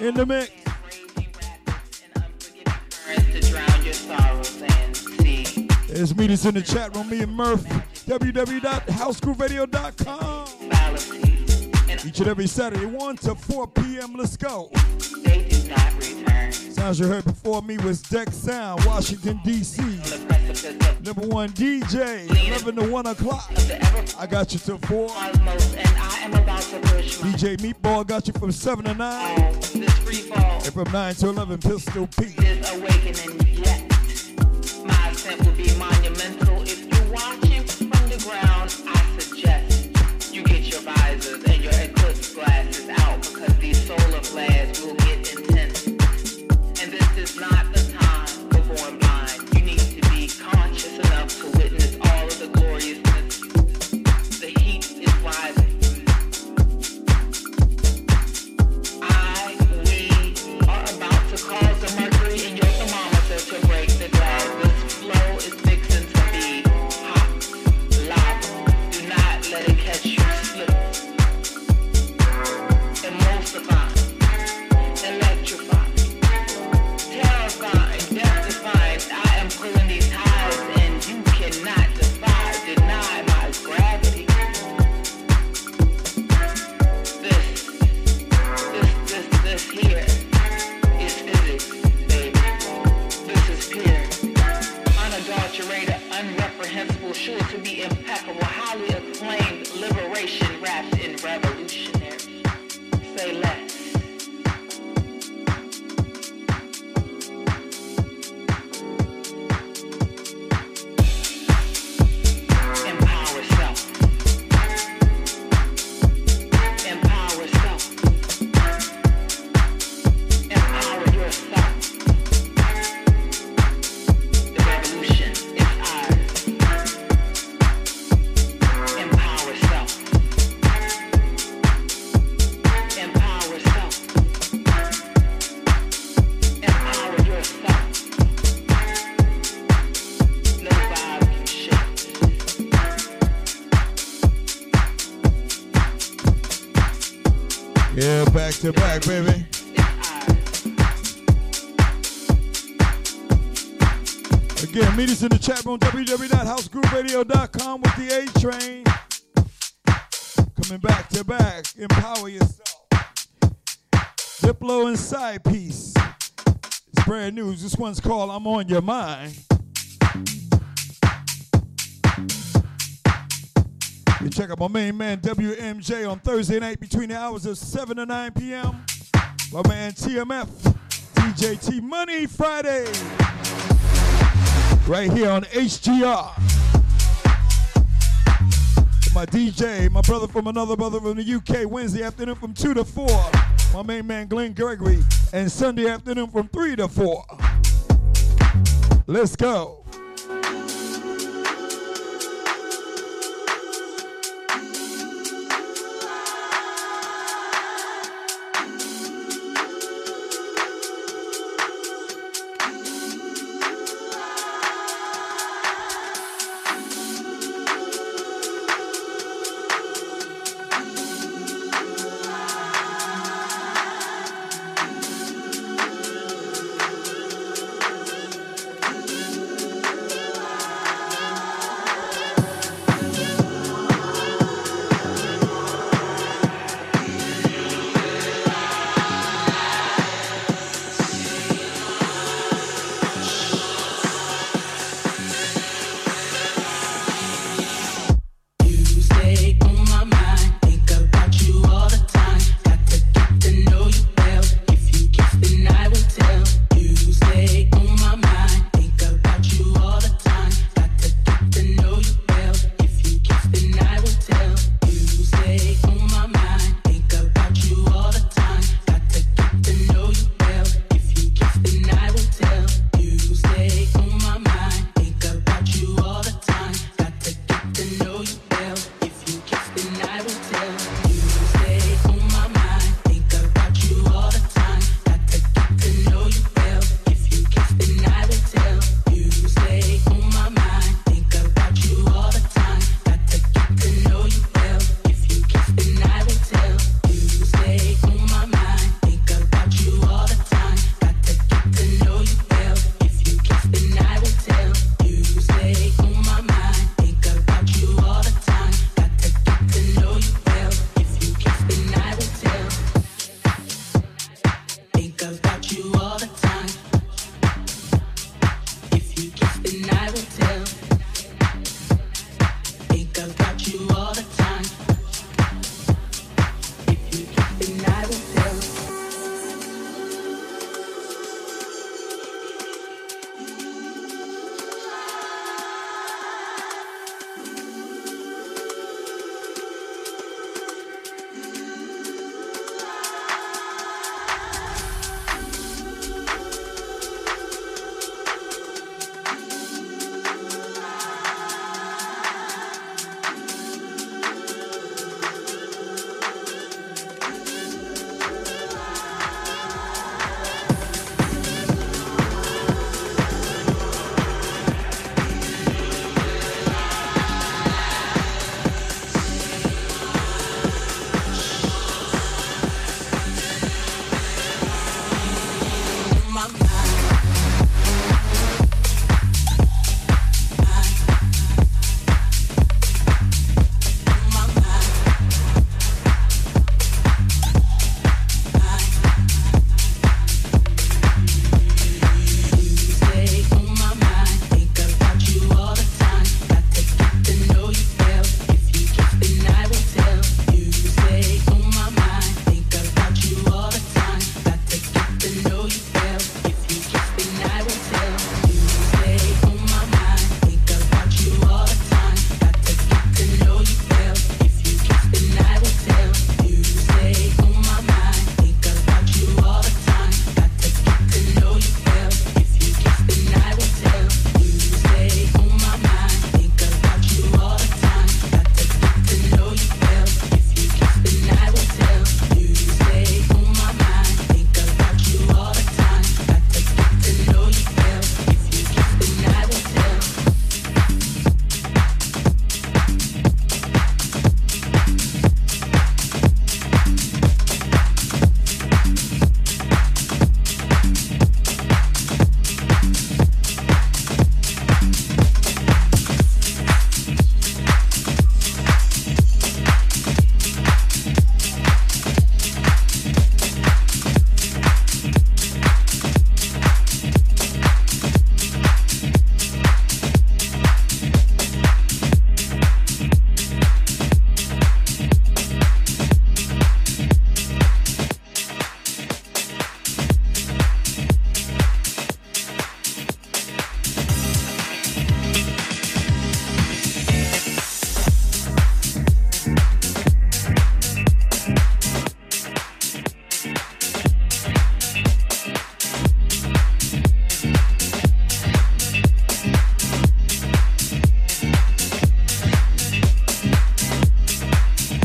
in the mix. There's meetings in the chat room, me and Murph, www.housegrooveradio.com. Each and every Saturday, 1 to 4 p.m. Let's go. Sounds you heard before me was Deck Sound, Washington, D.C number one DJ, 11 to 1 o'clock. I got you till 4. DJ Meatball got you from 7 to 9. And from 9 to 11, Pistol Pete. Back to back, baby. Again, meet us in the chat room, www.housegrooveradio.com with the A Train. Coming back to back, empower yourself. Diplo and Side Piece. It's brand new. This one's called I'm on Your Mind. You check out my main man WMJ on Thursday night between the hours of 7 to 9 p.m. My man TMF, DJ T Money Friday. Right here on HGR. My DJ, my brother from another brother from the UK, Wednesday afternoon from 2 to 4. My main man Glenn Gregory. And Sunday afternoon from 3 to 4. Let's go.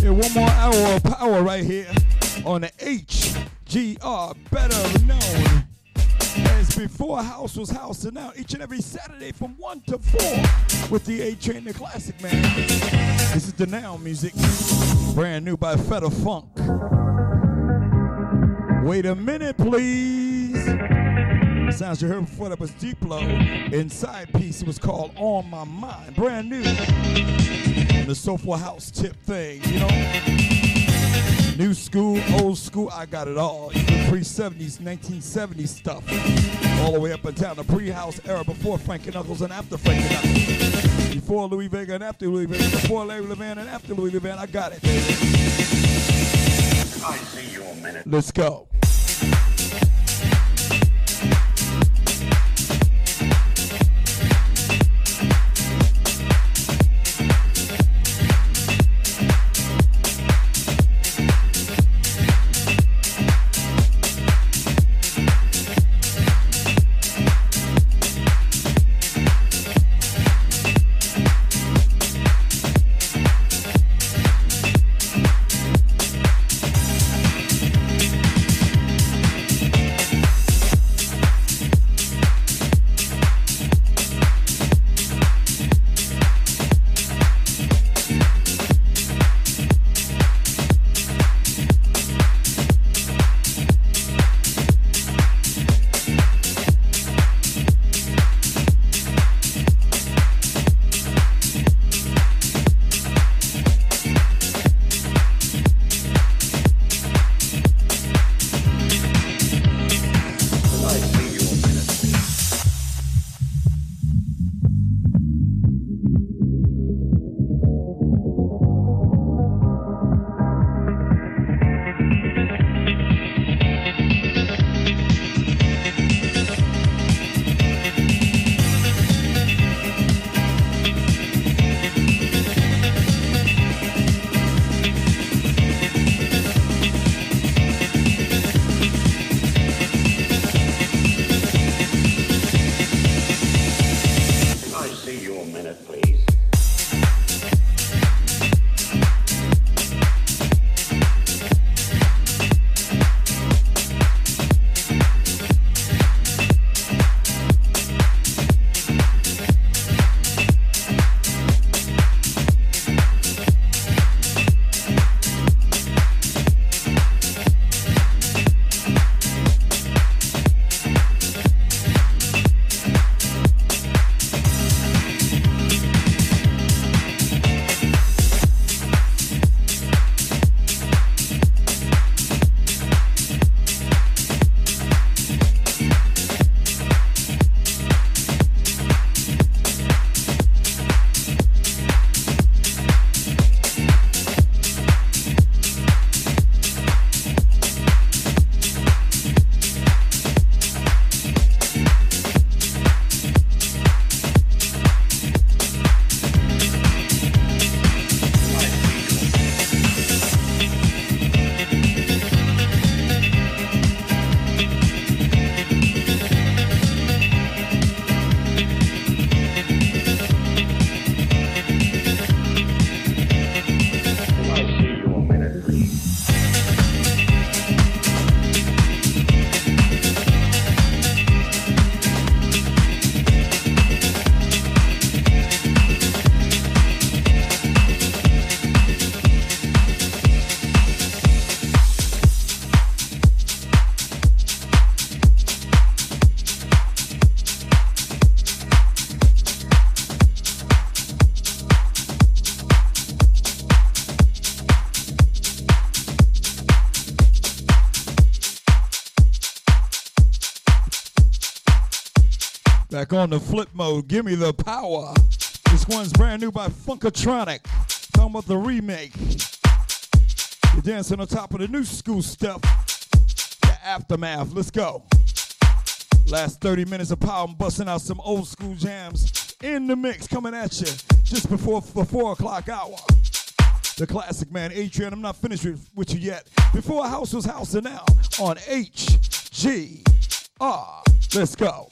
One more hour of power right here on the HGR, better known as Before House Was House, and now each and every Saturday from 1 to 4 with the A Train, the classic man. This is the Now music, brand new by Feta Funk. Wait a minute, please. Sounds you heard before that was Diplo. Inside piece it was called On My Mind, brand new. The Soulful House tip thing, you know? New school, old school, I got it all. Even pre 70s, 1970s stuff. All the way up and down the pre house era before Frankie Knuckles and after Frankie Knuckles. Before Louie Vega and after Louie Vega. Before Larry Levan and after Louis Levan. I got it. I see you a minute. Let's go. On the flip mode. Give me the power. This one's brand new by Funkatronic. Talking about the remake. You're dancing on top of the new school stuff. The aftermath. Let's go. Last 30 minutes of power. I'm busting out some old school jams in the mix coming at you just before the 4 o'clock hour. The classic man, A Train. I'm not finished with, with you yet. Before House was House and now on HGR. Let's go.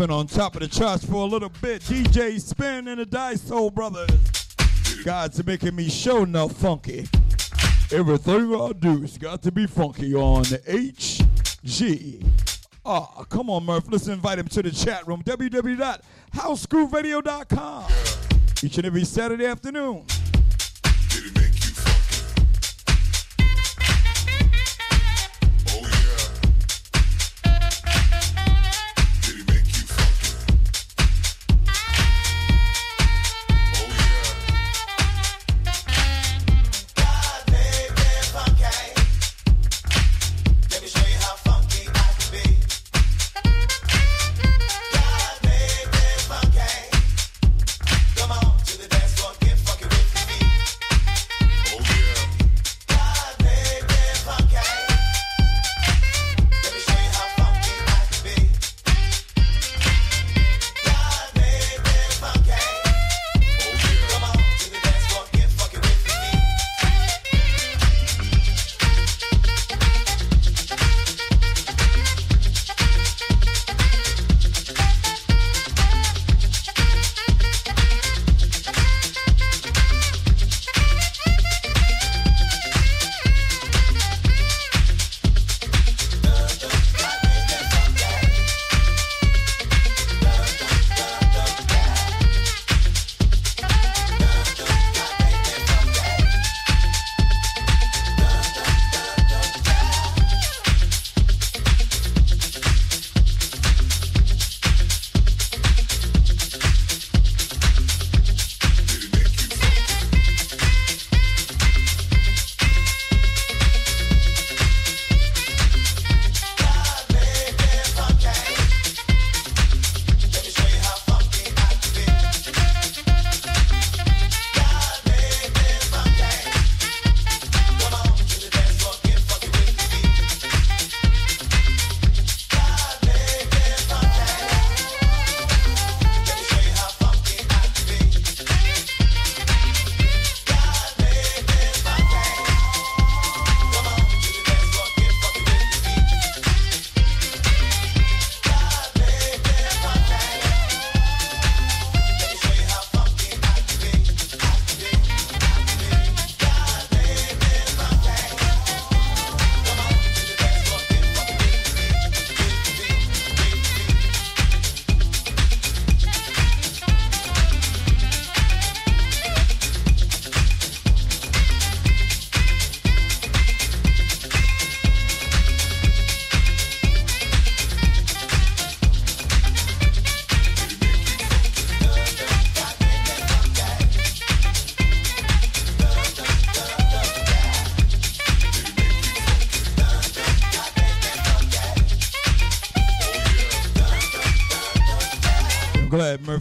been on top of the charts for a little bit. DJ Spin and the Dice Soul Brothers. God's making me show now funky. Everything I do has got to be funky on HG. Ah, oh, come on, Murph. Let's invite him to the chat room. www.housegrooveradio.com. Each and every Saturday afternoon.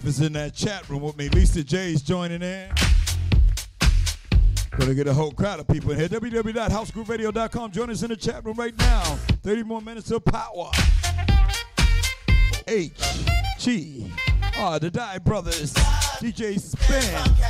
Murphy's in that chat room with me. Lisa J's joining in. Gonna get a whole crowd of people in here. www.housegrooveradio.com. Join us in the chat room right now. 30 more minutes of power. H G R the Die Brothers. DJ Spin.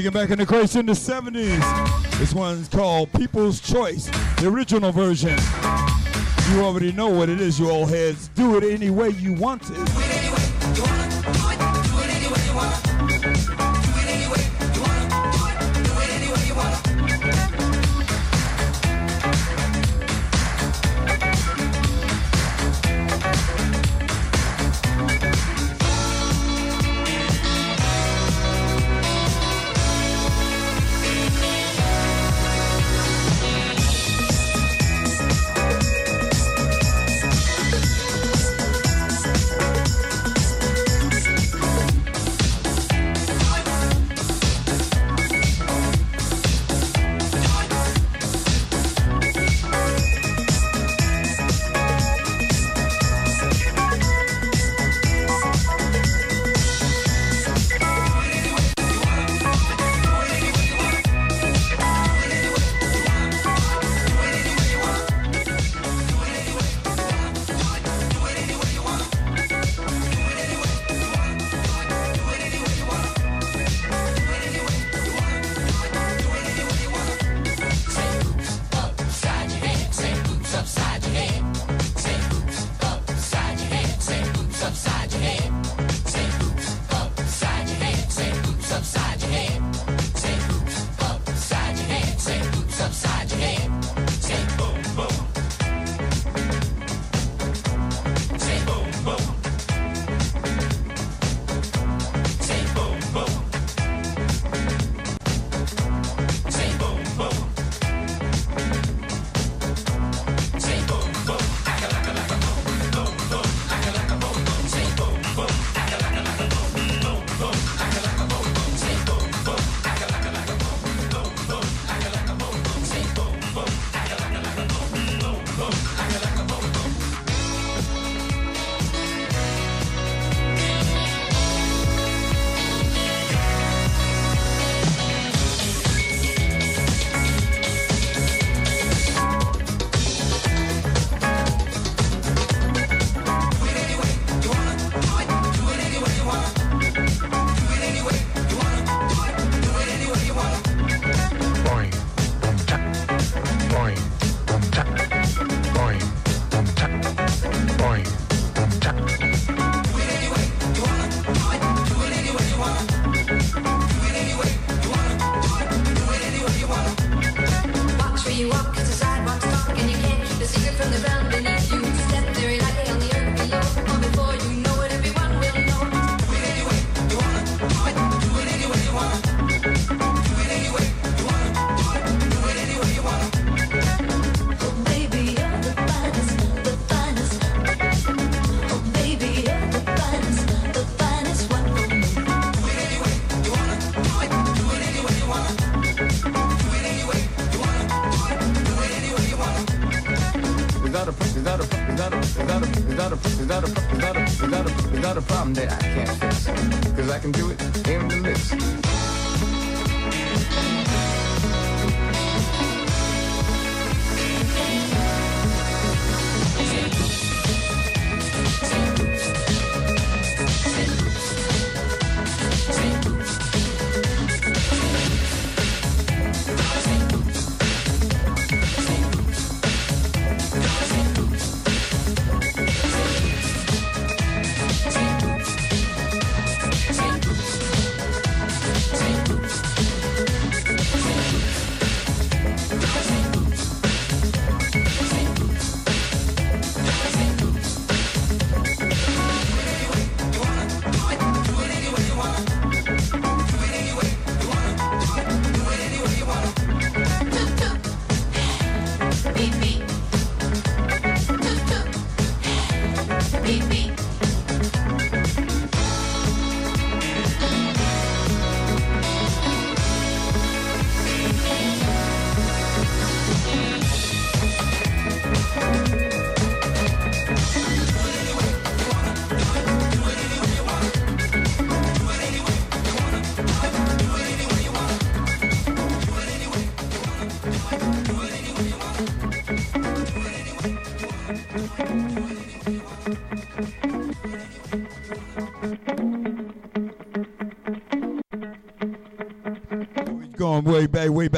Digging back in the crates in the 70s. This one's called People's Choice, the original version. You already know what it is, you old heads. Do it any way you want it.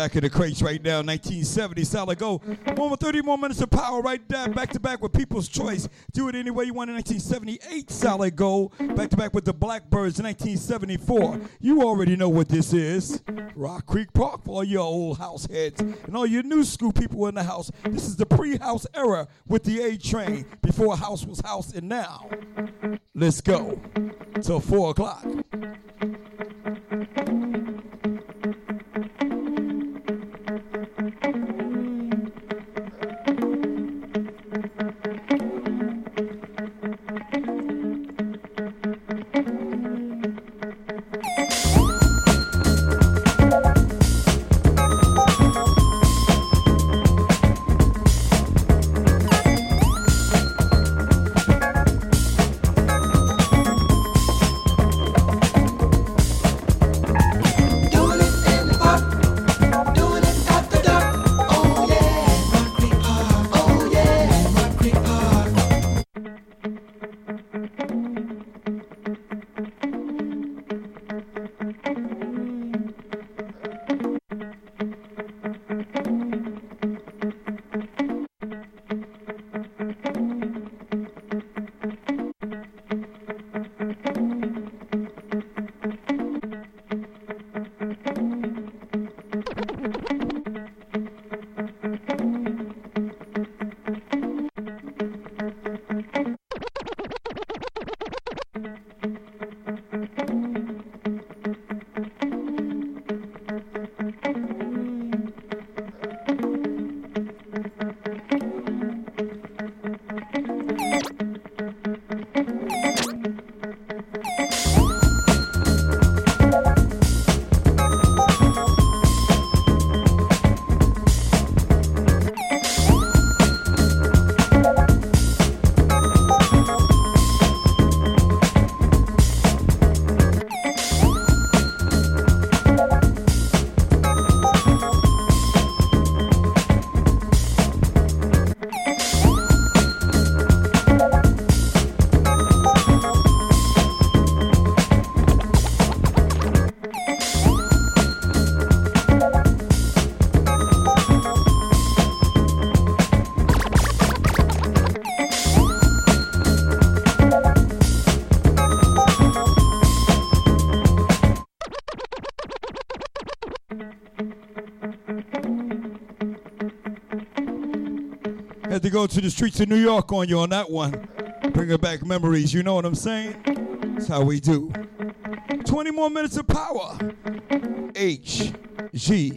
Back, in the crates right now, 1970. Solid gold. One with 30 more minutes of power right there, back to back with People's Choice. Do it any way you want in 1978. Solid gold. Back to back with the Blackbyrds in 1974. You already know what this is. Rock Creek Park for all your old house heads and all your new school people in the house. This is the pre-house era with the A train before house was house and now. Let's go. Till four o'clock. Go to the streets of New York on you on that one. Bringing back memories, you know what I'm saying? That's how we do. 20 more minutes of power. H G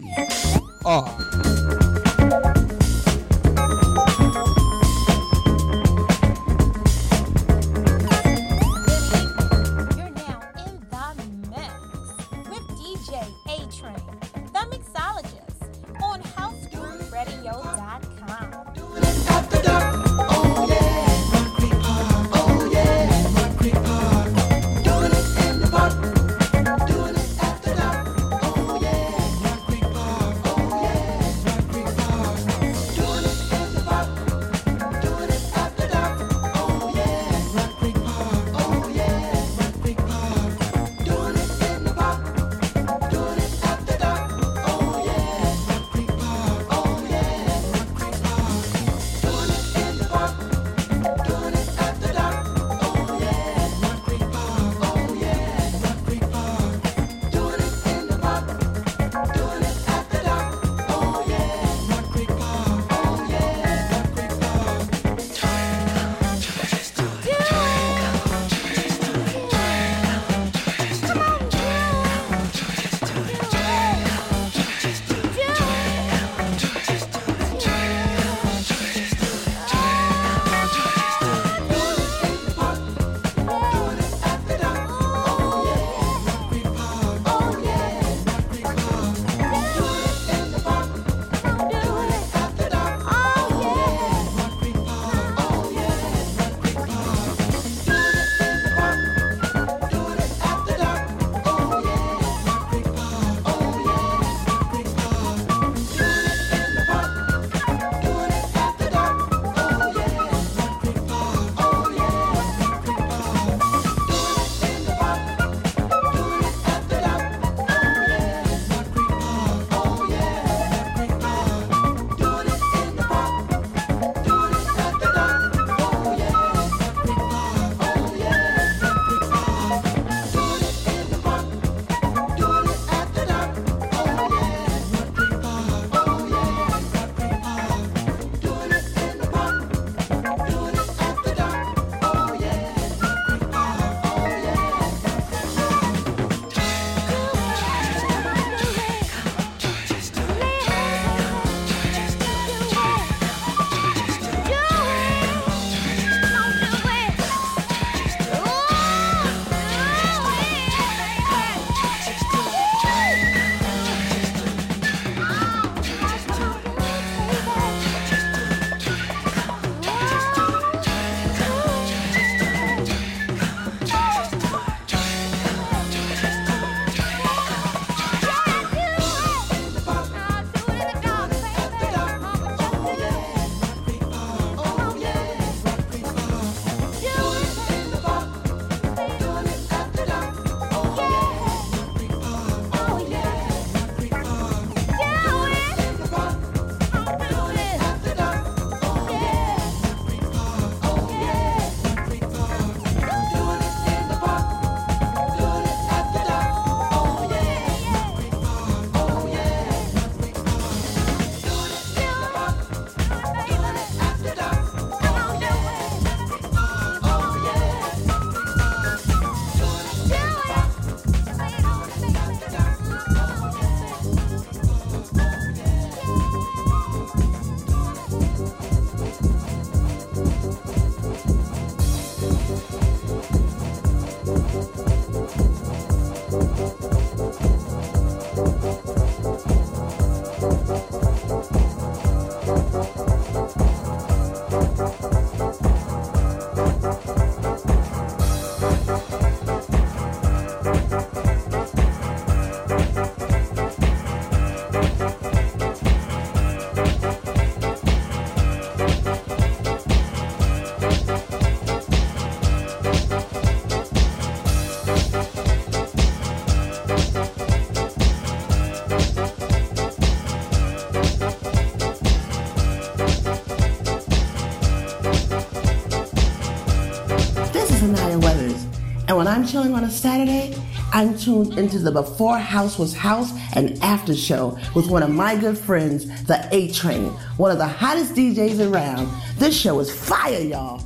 I'm chilling on a Saturday, I'm tuned into the Before House Was House and After Show with one of my good friends, the A Train, one of the hottest DJs around. This show is fire, y'all.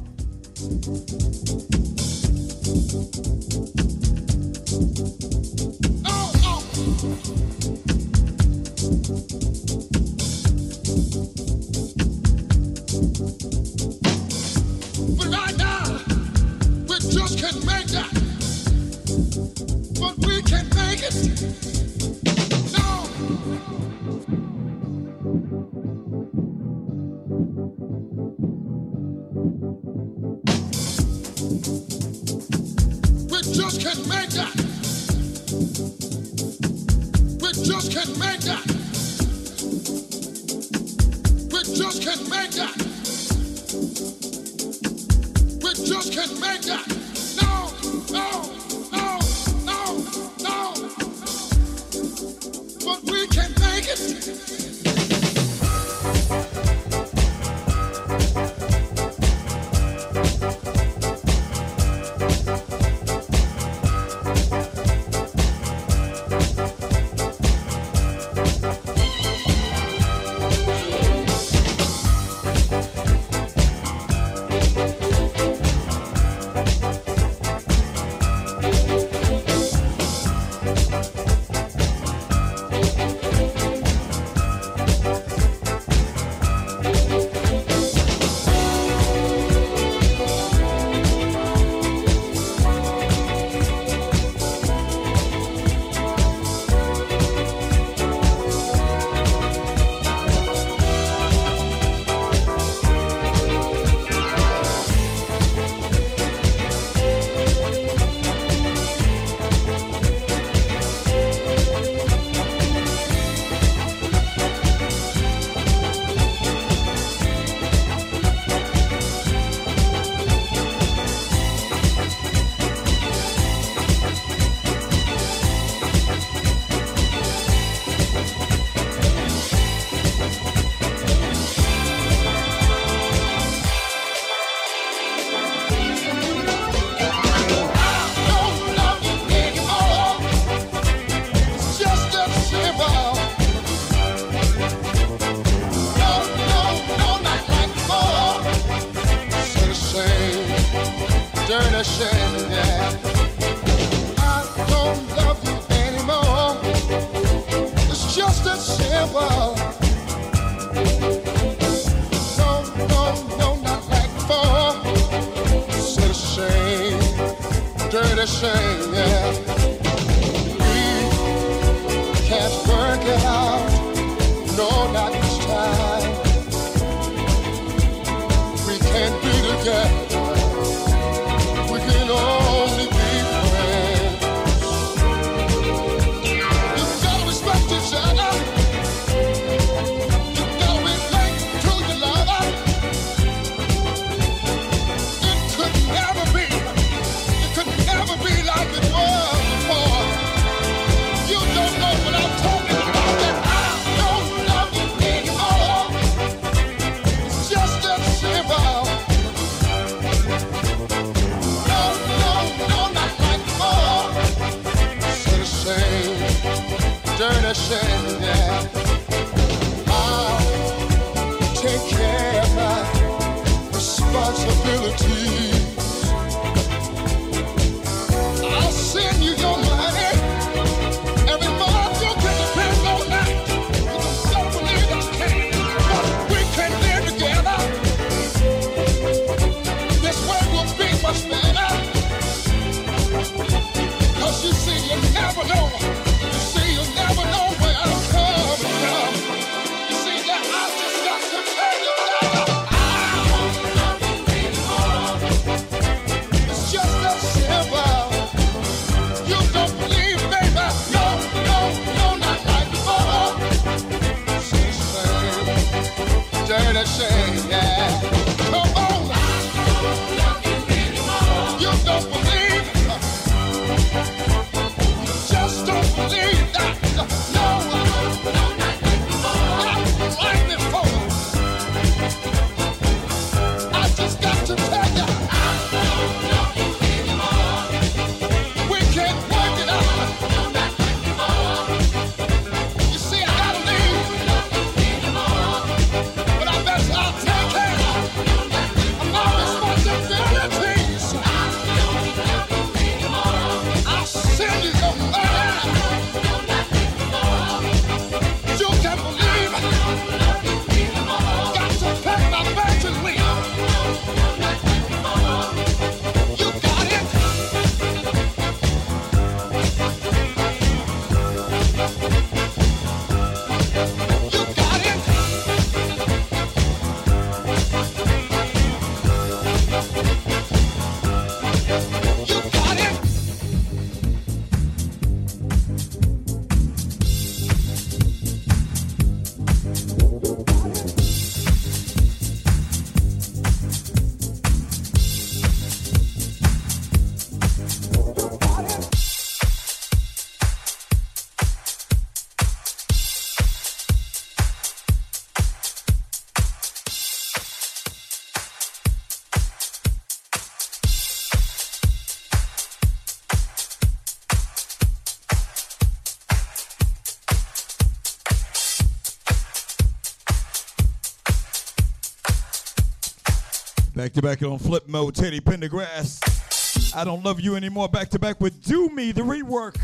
to back on flip mode, Teddy Pendergrass. I don't love you anymore. Back to back with Do Me, the rework.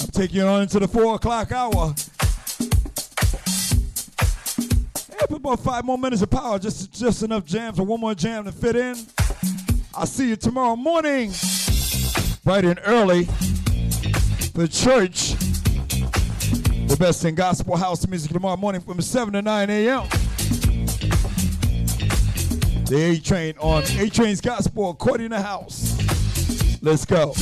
I'm taking you on into the four o'clock hour. Yeah, about five more minutes of power, just just enough jams or one more jam to fit in. I'll see you tomorrow morning, bright and early. The church, the best in gospel house music tomorrow morning from 7 to 9 a.m. The A Train on A Train's Gospel, according to house. Let's go.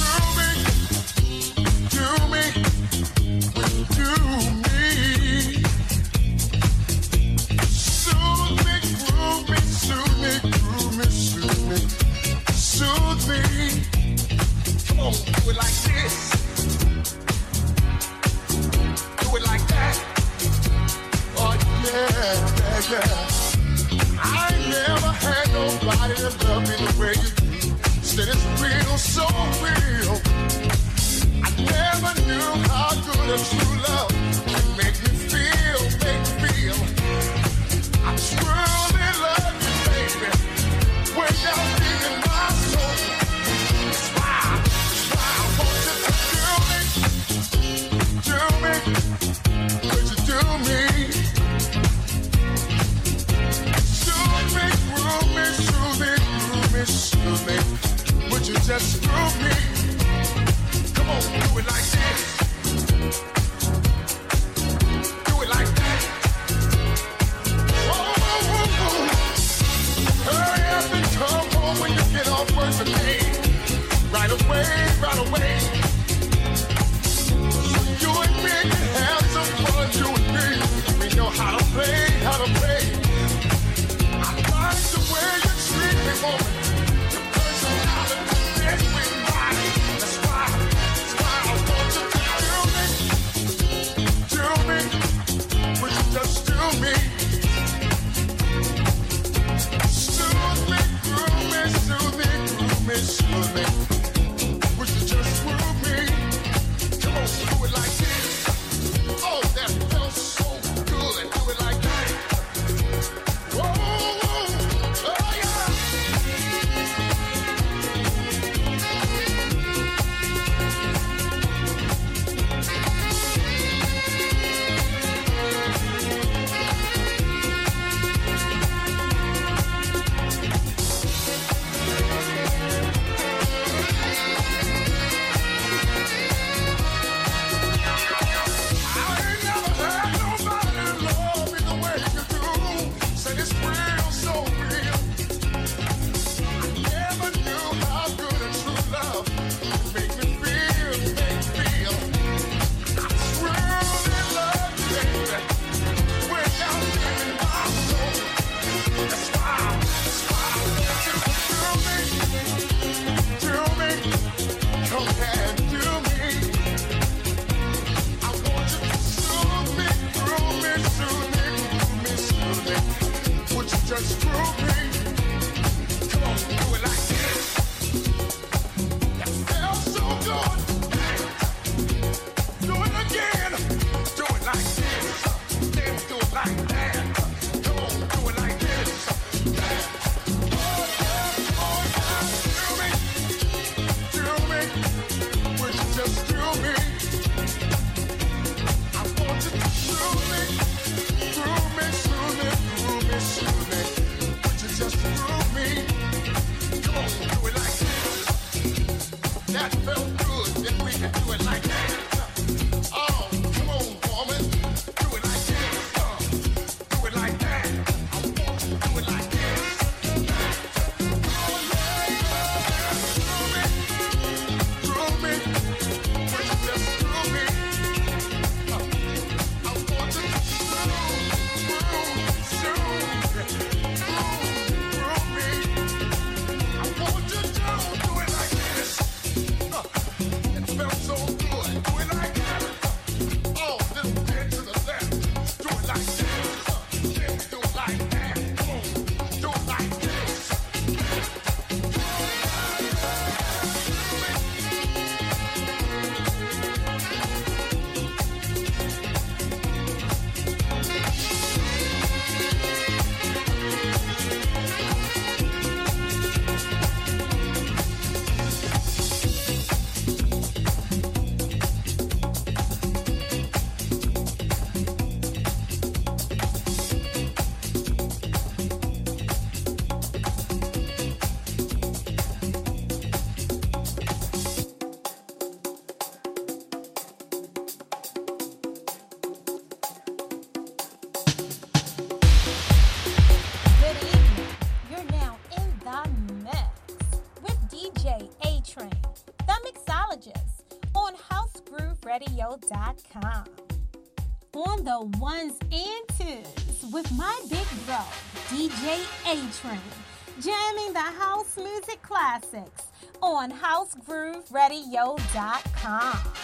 Jamming the house music classics on housegrooveradio.com.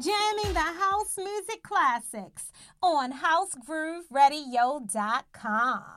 Jamming the house music classics on housegrooveradio.com.